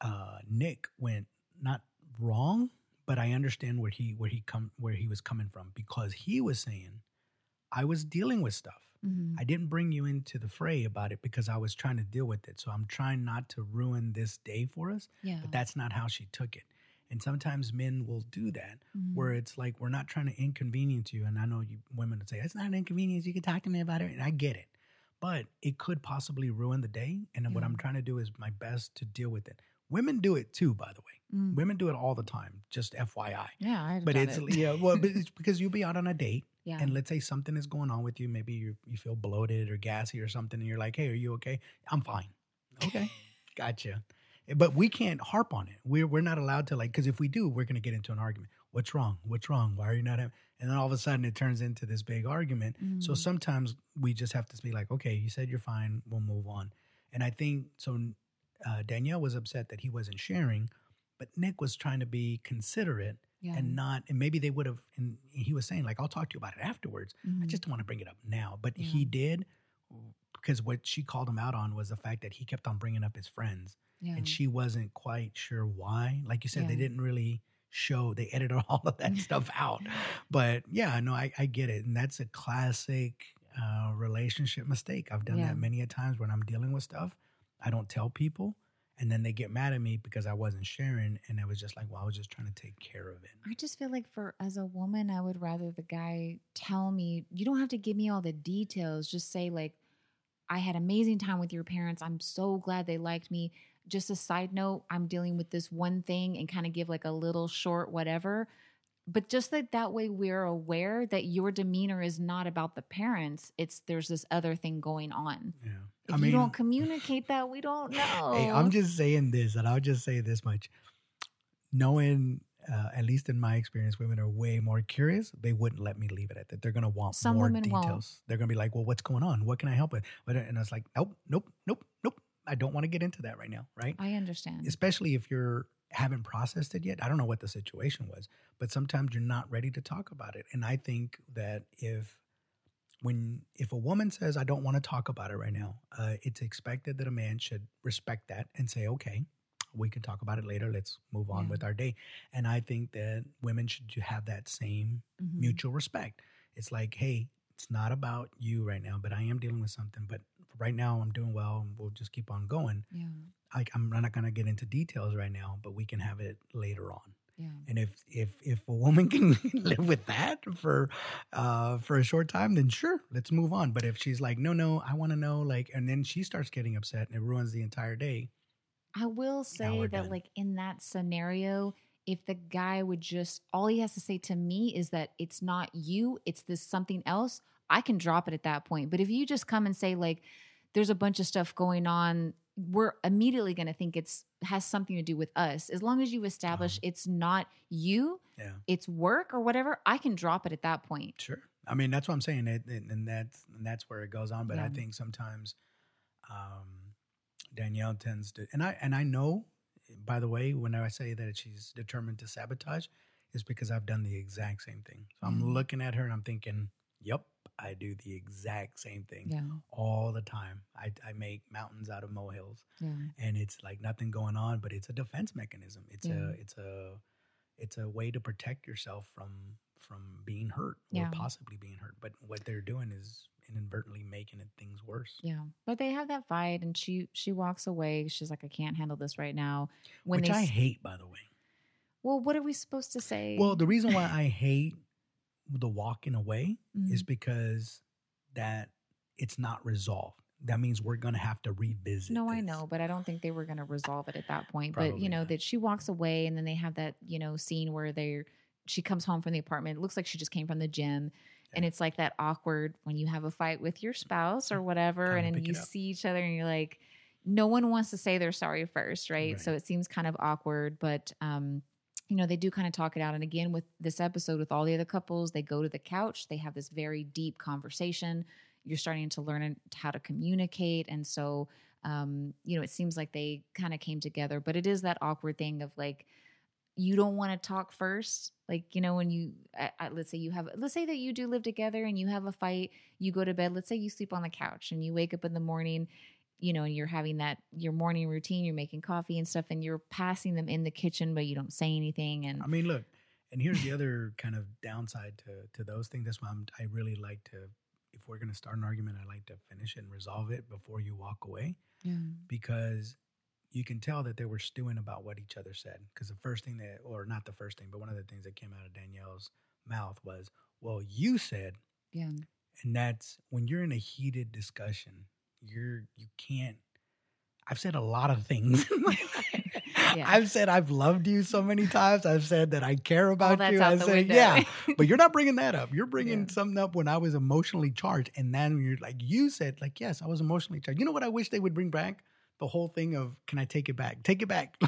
uh Nick went not wrong, but I understand where he where he come where he was coming from because he was saying I was dealing with stuff. mhm. I didn't bring you into the fray about it because I was trying to deal with it. So I'm trying not to ruin this day for us. yeah but that's not how she took it. And sometimes men will do that, Mhm. where it's like we're not trying to inconvenience you. And I know you women would say it's not an inconvenience. You can talk to me about it, and I get it. But it could possibly ruin the day. And what I'm trying to do is my best to deal with it. Women do it too, by the way. Mm. Women do it all the time. Just FYI. yeah I've But it's it. yeah, well, but it's because you'll be out on a date, yeah and let's say something is going on with you. Maybe you you feel bloated or gassy or something, and you're like, "Hey, are you okay?" I'm fine. Okay, gotcha. But we can't harp on it. We're we're not allowed to like because if we do, we're going to get into an argument. What's wrong? What's wrong? Why are you not having? And then all of a sudden, it turns into this big argument. So Mhm. sometimes we just have to be like, okay, you said you're fine. We'll move on. And I think so. Uh, Danielle was upset that he wasn't sharing, but Nick was trying to be considerate yeah and not. And maybe they would have. And he was saying like, I'll talk to you about it afterwards. I Mhm. just don't want to bring it up now. But Yeah. he did because what she called him out on was the fact that he kept on bringing up his friends, yeah and she wasn't quite sure why. Like you said, they didn't really show. They edited all of that stuff out. But yeah, no, I, I get it, and that's a classic uh, relationship mistake. I've done that many a times when I'm dealing with stuff. I don't tell people, and then they get mad at me because I wasn't sharing, and it was just like, well, I was just trying to take care of it. I just feel like for as a woman, I would rather the guy tell me, you don't have to give me all the details. Just say like, I had amazing time with your parents. I'm so glad they liked me. Just a side note, I'm dealing with this one thing and kind of give like a little short whatever. But just like that way we're aware that your demeanor is not about the parents. It's there's this other thing going on. Yeah, If you don't communicate that, we don't know. Hey, I'm just saying this, and I'll just say this much. Knowing, uh, at least in my experience, women are way more curious. They wouldn't let me leave it at that. They're going to want Some more details. won't. They're going to be like, well, what's going on? What can I help with? But- And I was like, nope, nope, nope, nope. I don't want to get into that right now, right? I understand. Especially if you're haven't processed it yet. I don't know what the situation was, but sometimes you're not ready to talk about it. And I think that if when if a woman says I don't want to talk about it right now, uh, it's expected that a man should respect that and say, okay, we can talk about it later. Let's move on Yeah. with our day. And I think that women should have that same Mhm. mutual respect. It's like, hey, it's not about you right now, but I am dealing with something. But right now, I'm doing well, and we'll just keep on going. Yeah. I, I'm not going to get into details right now, but we can have it later on. Yeah. And if if if a woman can live with that for uh for a short time, then sure, let's move on. But if she's like, no, no, I want to know, like, and then she starts getting upset and it ruins the entire day, I will say that, done. like in that scenario, if the guy would just all he has to say to me is that it's not you, it's this something else, I can drop it at that point. But if you just come and say like, "There's a bunch of stuff going on," we're immediately going to think it's has something to do with us. As long as you establish it's not you, Yeah. it's work or whatever, I can drop it at that point. Sure. I mean, that's what I'm saying, it, it- and that's and that's where it goes on. But I think sometimes um, Danielle tends to, and I and I know, by the way, when I say that she's determined to sabotage, is because I've done the exact same thing. So I'm Mhm. looking at her and I'm thinking, "Yep, I do the exact same thing Yeah, all the time. I, I make mountains out of molehills." yeah, and it's like nothing going on but it's a defense mechanism it's Yeah. a it's a it's a way to protect yourself from from being hurt or possibly being hurt but what they're doing is inadvertently making it things worse yeah. But they have that fight, and she she walks away. She's like, "I can't handle this right now." When which they i s- hate by the way Well, what are we supposed to say? well the reason why i hate the walking away is Mhm. because that it's not resolved that means we're gonna have to revisit no, I know, but I don't think they were going to resolve it at that point. but you know not. that she walks away, and then they have that you know scene where they're she comes home from the apartment. It looks like she just came from the gym. And it's like that awkward when you have a fight with your spouse or whatever, to and then you see each other and you're like, no one wants to say they're sorry first, right? Right. So it seems kind of awkward, but um, you know, they do kind of talk it out. And again, with this episode, with all the other couples, they go to the couch, they have this very deep conversation. You're starting to learn how to communicate. And so, um, you know, it seems like they kind of came together, but it is that awkward thing of like, you don't want to talk first. Like, you know, when you, I, I, let's say you have, let's say that you do live together and you have a fight, you go to bed, let's say you sleep on the couch and you wake up in the morning, you know, and you're having that, your morning routine, you're making coffee and stuff, and you're passing them in the kitchen, but you don't say anything. And I mean, look, and here's the other kind of downside to to those things. That's why I'm, I really like to, if we're going to start an argument, I like to finish it and resolve it before you walk away, yeah, because you can tell that they were stewing about what each other said. Because the first thing that, or not the first thing, but one of the things that came out of Danielle's mouth was, "Well, you said," yeah, and that's when you're in a heated discussion, you're you can't. I've said a lot of things. in my life. Yeah. I've said I've loved you so many times. I've said that I care about you. I said, window. yeah, but you're not bringing that up. You're bringing Yeah. something up when I was emotionally charged, and then you're like, you said, like, yes, I was emotionally charged. You know what? I wish they would bring back the whole thing of, can I take it back? Take it back.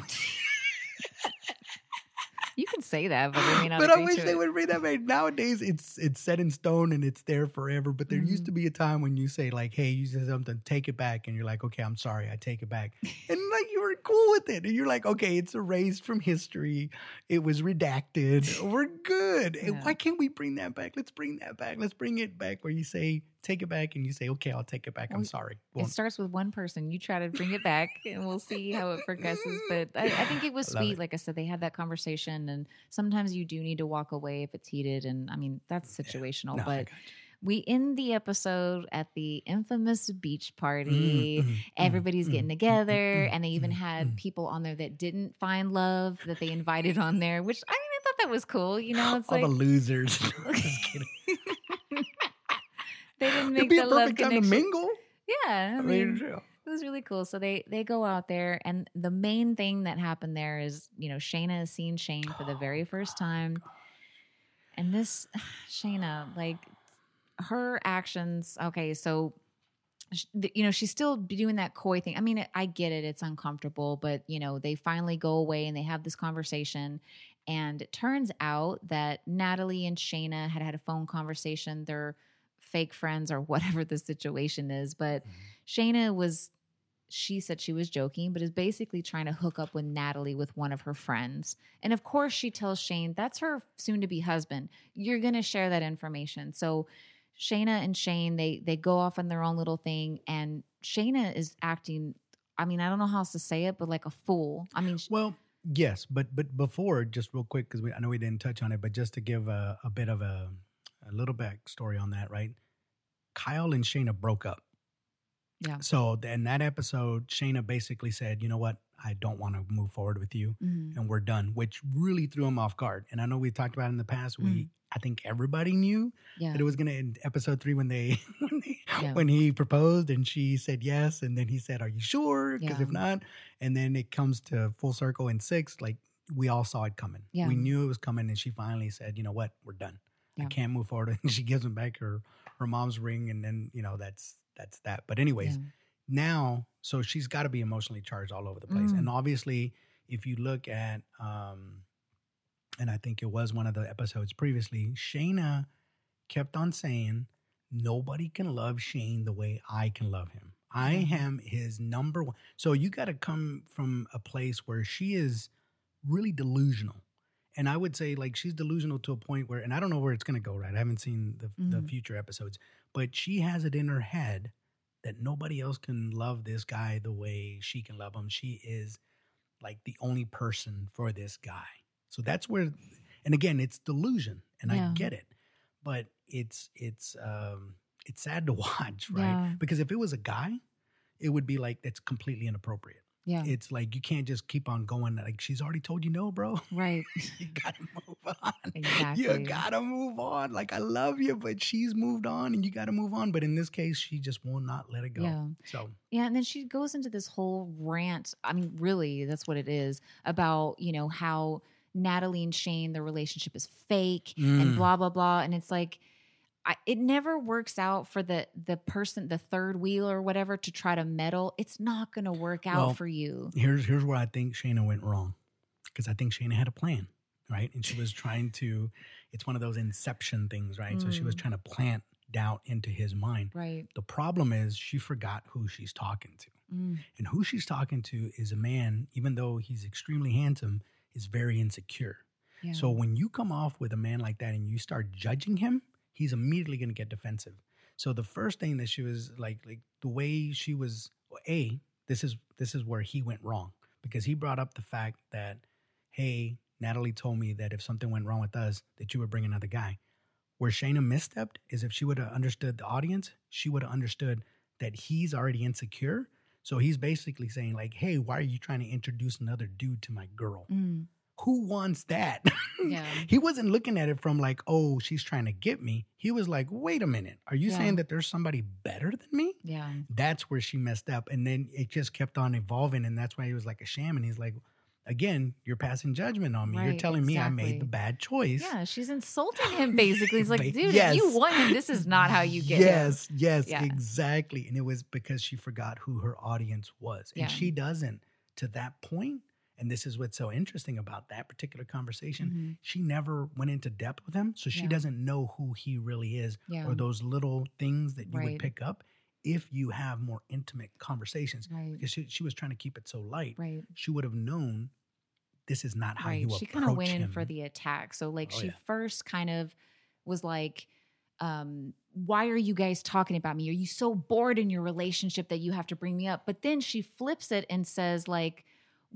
you can say that, but I mean, but I wish they would read that back. Nowadays, it's it's set in stone and it's there forever. But there used Mhm. to be a time when you say like, "Hey, you said something, take it back," and you're like, "Okay, I'm sorry, I take it back," and like you were cool with it, and you're like, "Okay, it's erased from history. It was redacted. We're good. And Yeah. Why can't we bring that back? Let's bring that back. Let's bring it back where you say." Take it back, and you say, "Okay, I'll take it back. I'm Well, sorry." It starts with one person. You try to bring it back, and we'll see how it progresses. But I, I think it was sweet. it. Like I said, they had that conversation, and sometimes you do need to walk away if it's heated. And I mean, that's situational. No, but we end the episode at the infamous beach party. Mm, mm, mm, Everybody's mm, getting mm, together, mm, and they even had people on there that didn't find love that they invited on there. Which I mean, I thought that was cool. You know, it's all like the losers. They didn't It'd be the a perfect time to connection. mingle. Yeah, I mean, it was really cool. So they they go out there, and the main thing that happened there is you know Shaina has seen Shayne for the oh very first time, and this Shaina like her actions. Okay, so you know she's still doing that coy thing. I mean, I get it; it's uncomfortable, but you know they finally go away and they have this conversation. And it turns out that Natalie and Shaina had had a phone conversation. They're fake friends or whatever the situation is. But mm-hmm. Shaina was, she said she was joking, but is basically trying to hook up with Natalie with one of her friends. And of course, she tells Shayne that's her soon to be husband. You're going to share that information. So Shaina and Shayne, they they go off on their own little thing, and Shaina is acting. I mean, I don't know how else to say it, but like a fool. I mean, Well, yes, but but before, just real quick, because I know we didn't touch on it, but just to give a, a bit of a, a little backstory on that, right? Kyle and Shaina broke up. Yeah. So in that episode, Shaina basically said, "You know what? I don't want to move forward with you, Mhm. and we're done," which really threw him off guard. And I know we talked about it in the past. We, I think everybody knew Yeah. that it was going to end episode three when they when, they, Yeah. when he proposed and she said yes, and then he said, "Are you sure?" Because Yeah. if not, and then it comes to full circle in six, like we all saw it coming. Yeah. We knew it was coming, and she finally said, "You know what? We're done. I can't move forward." And she gives him back her her mom's ring, and then you know that's that's that. But anyways, Yeah. now so she's got to be emotionally charged all over the place Mm. and obviously if you look at um and i think it was one of the episodes previously shaina kept on saying nobody can love shayne the way i can love him i am his number one so you got to come from a place where she is really delusional and i would say like she's delusional to a point where and i don't know where it's going to go right i haven't seen the, the Mhm. future episodes but she has it in her head that nobody else can love this guy the way she can love him. She is like the only person for this guy. So that's where and again, it's delusion and I get it. But it's it's um it's sad to watch, right? Yeah. Because if it was a guy, it would be like that's completely inappropriate. Yeah. It's like you can't just keep on going like she's already told you no, bro. right. you gotta move on. Exactly. You gotta move on. Like I love you, but she's moved on and you gotta move on. But in this case, she just will not let it go. Yeah. So Yeah, and then she goes into this whole rant. I mean, really, that's what it is about, you know, how Natalie and Shayne, their relationship is fake Mm. and blah blah blah. And it's like I, it never works out for the the person, the third wheel or whatever, to try to meddle. It's not going to work out Well, for you. here's here's where I think Shaina went wrong. Because I think Shaina had a plan, right? And she was trying to it's one of those inception things, right? So she was Mm. trying to plant doubt into his mind. Right. The problem is she forgot who she's talking to. Mm. And who she's talking to is a man, even though he's extremely handsome, is very insecure. Yeah. So when you come off with a man like that and you start judging him, he's immediately going to get defensive. So the first thing that she was like, like the way she was, a this is this is where he went wrong because he brought up the fact that, hey, Natalie told me that if something went wrong with us, that you would bring another guy. Where Shaina misstepped is if she would have understood the audience, she would have understood that he's already insecure. So he's basically saying like, hey, why are you trying to introduce another dude to my girl? Mm. Who wants that? Yeah. he wasn't looking at it from like, oh, she's trying to get me. He was like, wait a minute. Are you Yeah. saying that there's somebody better than me? Yeah. That's where she messed up. And then it just kept on evolving. And that's why he was like a sham. And he's like, again, you're passing judgment on me. you're Right, telling me I made the bad choice. Yeah, she's insulting him basically. He's like, dude, yes. if you want him, this is not how you get him. yes, yes, Yeah. exactly. And it was because she forgot who her audience was. And Yeah. she doesn't to that point. And this is what's so interesting about that particular conversation. Mhm. She never went into depth with him. So she Yeah. doesn't know who he really is Yeah. or those little things that you Right. would pick up if you have more intimate conversations. Right. Because she, she was trying to keep it so light. Right. She would have known this is not how you She approach kind of went in for the attack. So like Oh, she yeah. first kind of was like, um, why are you guys talking about me? Are you so bored in your relationship that you have to bring me up? But then she flips it and says, like,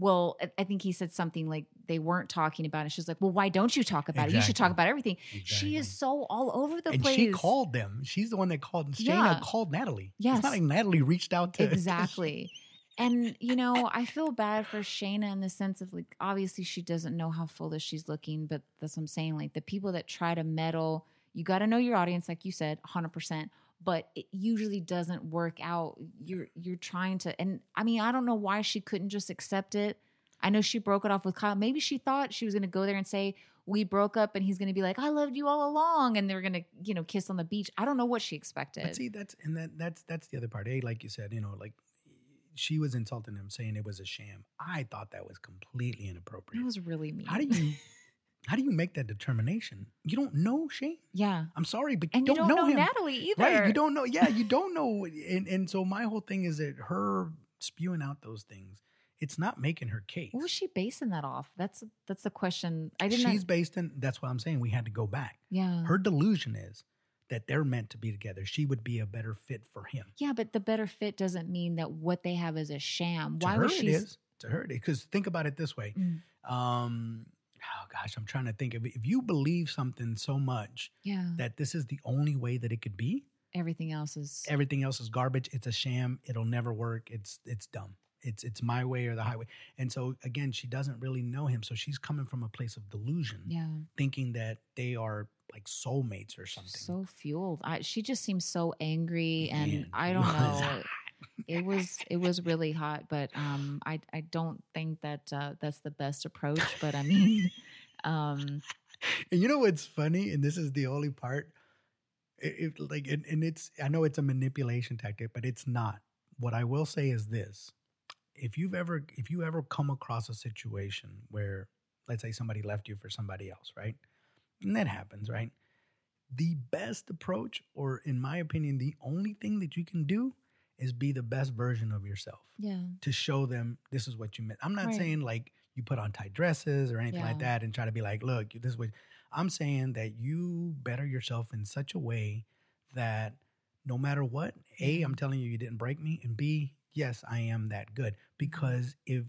well, I- think he said something like they weren't talking about it. She's like, well, why don't you talk about it? You should talk about everything. She is so all over the and place. she called them. She's the one that called. Shaina Yeah. called Natalie. Yes. It's not like Natalie reached out to exactly. And you know, I feel bad for Shaina in the sense of like, obviously she doesn't know how foolish she's looking, but that's what I'm saying. Like the people that try to meddle, you got to know your audience, like you said, 100. percent But it usually doesn't work out. You're you're trying to, and I mean, I don't know why she couldn't just accept it. I know she broke it off with Kyle. Maybe she thought she was going to go there and say we broke up, and he's going to be like, "I loved you all along," and they're going to, you know, kiss on the beach. I don't know what she expected. But see, that's and that that's that's the other part. A, like you said, you know, like she was insulting him, saying it was a sham. I thought that was completely it inappropriate. was really mean. How do you how do you make that determination? You don't know Shayne. Yeah. I'm sorry, but And you you don't, don't know, know, him. Natalie either. Right? You don't know. Yeah, you don't know. And and so my whole thing is that her spewing out those things, it's not making her case. What was she basing that off? That's that's the question. I didn't. She's based in. That's what I'm saying. We had to go back. yeah. Her delusion is that they're meant to be together. She would be a better fit for him. yeah, but the better fit doesn't mean that what they have is a sham. To Why her, was it she? is. To her, because think about it this way. Mm. Um, gosh, I'm trying to think. If, if you believe something so much Yeah. that this is the only way that it could be, Everything else is everything else is garbage. It's a sham. It'll never work. It's it's dumb. It's it's my way or the highway. And so again, she doesn't really know him. So she's coming from a place of delusion, yeah. thinking that they are like soulmates or something. So fueled. I, she just seems so angry, and Man, I don't know. It was it was really hot, but um, I I don't think that uh, that's the best approach. But I mean, um, And you know what's funny? And this is the only part. It, it like and, and it's I know it's a manipulation tactic, but it's not. What I will say is this: if you've ever if you ever come across a situation where, let's say, somebody left you for somebody else, right? And that happens, right? The best approach, or in my opinion, the only thing that you can do is be the best version of yourself yeah, to show them this is what you meant. I'm not Right. saying like you put on tight dresses or anything like that and try to be like, look, this is what I'm saying that you better yourself in such a way that no matter what, A, Yeah. I'm telling you, you didn't break me. And B, yes, I am that good. Because if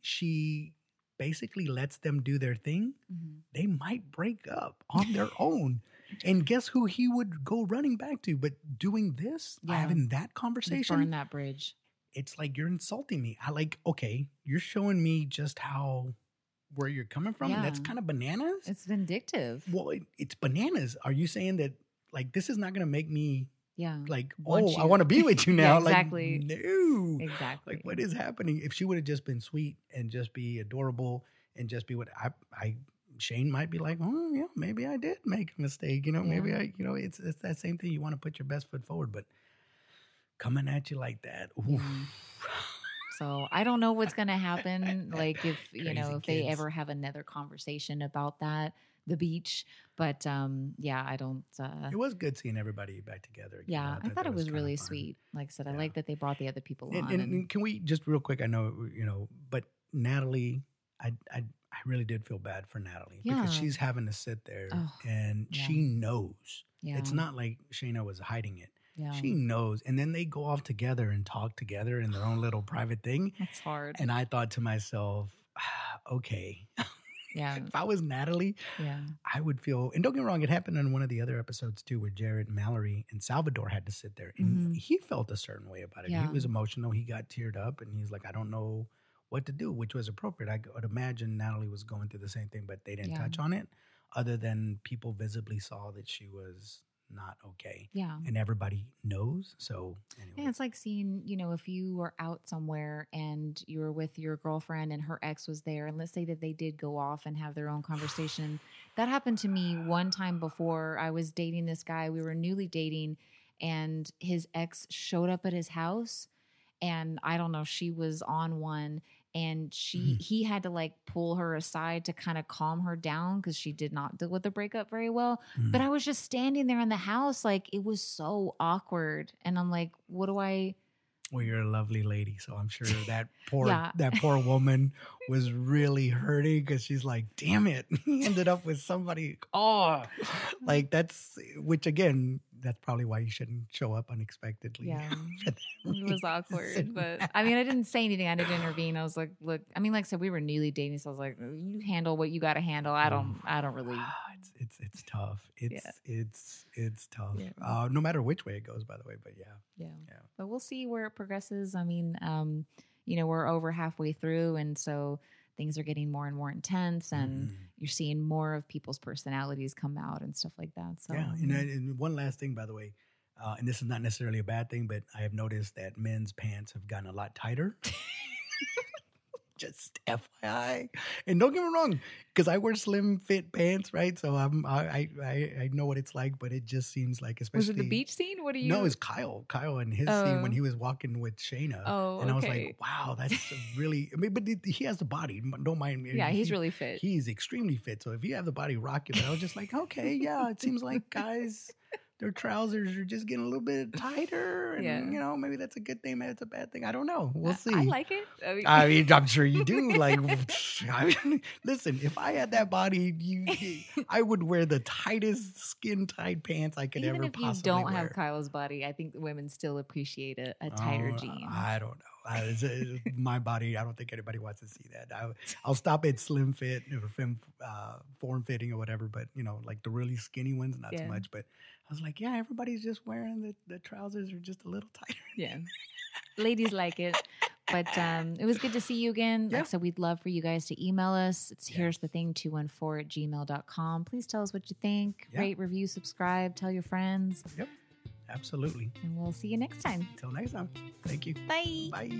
she basically lets them do their thing, Mhm. they might break up on their own. And guess who he would go running back to? But doing this, Yeah. having that You conversation, burn that bridge. It's like you're insulting me. I like, okay, you're showing me just how where you're coming from. and That's kind of bananas. It's vindictive. well, it, it's bananas. Are you saying that like this is not going to make me Yeah, like, oh, I want to be with you Yeah, now? exactly. Like, no. exactly. Like, what is happening? If she would have just been sweet and just be adorable and just be what I, I, Shayne might be like, oh yeah, maybe I did make a mistake. You know, maybe I, you know, it's it's that same thing. You want to put your best foot forward, but coming at you like that, oof. So I don't know what's gonna happen. Like if you know if they ever have another conversation about that, the beach. But um, yeah, I don't. Uh, It was good seeing everybody back together. again. yeah, I thought it was kinda really sweet. Like I said, I like that they brought the other people And, on. and- and- can we just real quick? I know you know, but Natalie, I I, I really did feel bad for Natalie because she's having to sit there Oh, and yeah. she knows. yeah, It's not like Shaina was hiding it. Yeah, She knows, and then they go off together and talk together in their own little private thing. that's hard. And I thought to myself, ah, okay, yeah, if I was Natalie, yeah, I would feel, and don't get me wrong, it happened in one of the other episodes too, where Jarrette, Mallory, and Salvador had to sit there, and Mhm. he felt a certain way about it. Yeah. He was emotional. He got teared up, and he's like, "I don't know what to do," which was appropriate. I would imagine Natalie was going through the same thing, but they didn't Yeah. touch on it, other than people visibly saw that she was not okay, yeah. and everybody knows. So anyway, Yeah, it's like seeing, you know, if you were out somewhere and you were with your girlfriend and her ex was there, and let's say that they did go off and have their own conversation. That happened to me one time before. I was dating this guy, we were newly dating, and his ex showed up at his house. And I don't know, she was on one and she Mhm. he had to like pull her aside to kind of calm her down because she did not deal with the breakup very well. Mm. But I was just standing there in the house, like it was so awkward. And I'm like, what do I? well, you're a lovely lady, so I'm sure that poor Yeah. that poor woman was really hurting because she's like, "Damn it, he ended up with somebody." Oh, like that's which again, that's probably why you shouldn't show up unexpectedly. Yeah, it was awkward. But I mean, I didn't say anything. I didn't intervene. I was like, look, I mean, like I said, we were newly dating, so I was like, you handle what you got to handle. I don't, I don't really. Ah, it's it's it's tough. It's Yeah. it's it's tough. Yeah. Uh, no matter which way it goes, by the way. But yeah, Yeah. Yeah. But we'll see where it progresses. I mean, um, you know, we're over halfway through, and so things are getting more and more intense, and Mhm. you're seeing more of people's personalities come out and stuff like that. So yeah. And, I- and one last thing, by the way. Uh, and this is not necessarily a bad thing, but I have noticed that men's pants have gotten a lot tighter. Just FYI, and don't get me wrong, because I wear slim fit pants, right? So I'm I, I I know what it's like, but it just seems like, especially was it the beach scene? What do you? No, it's Kyle. Kyle and his scene when Oh. he was walking with Shaina. Oh, and I was okay. like, wow, that's really. I mean, but he- he has the body. Don't mind me. yeah, he's really fit. He's extremely fit. So if you have the body rocket, I was just like, okay, yeah, it seems like guys, their trousers are just getting a little bit tighter. And, Yeah. you know, maybe that's a good thing, maybe that's a bad thing. I don't know. We'll see. I like it. I mean, I mean, I'm sure you do. Like, I mean, listen, if I had that body, you, I would wear the tightest skin tight pants I could even ever if you possibly don't wear. have Kyle's body, I think women still appreciate a, a tighter Oh, jean. I don't know. Uh, my body. I don't think anybody wants to see that. I, I'll stop at slim fit or uh, form fitting or whatever, but you know, like the really skinny ones, not Yeah. so much. But I was like, yeah, everybody's just wearing the, the trousers are just a little tighter. Yeah. Ladies like it. But um, it was good to see you again. Like Yeah. I said, we'd love for you guys to email us. It's here's the thing 214 at gmail.com. Please tell us what you think. Yeah. Rate, review, subscribe, tell your friends, Yep. Absolutely. and we'll see you next time. Until next time. Thank you. Bye. Bye.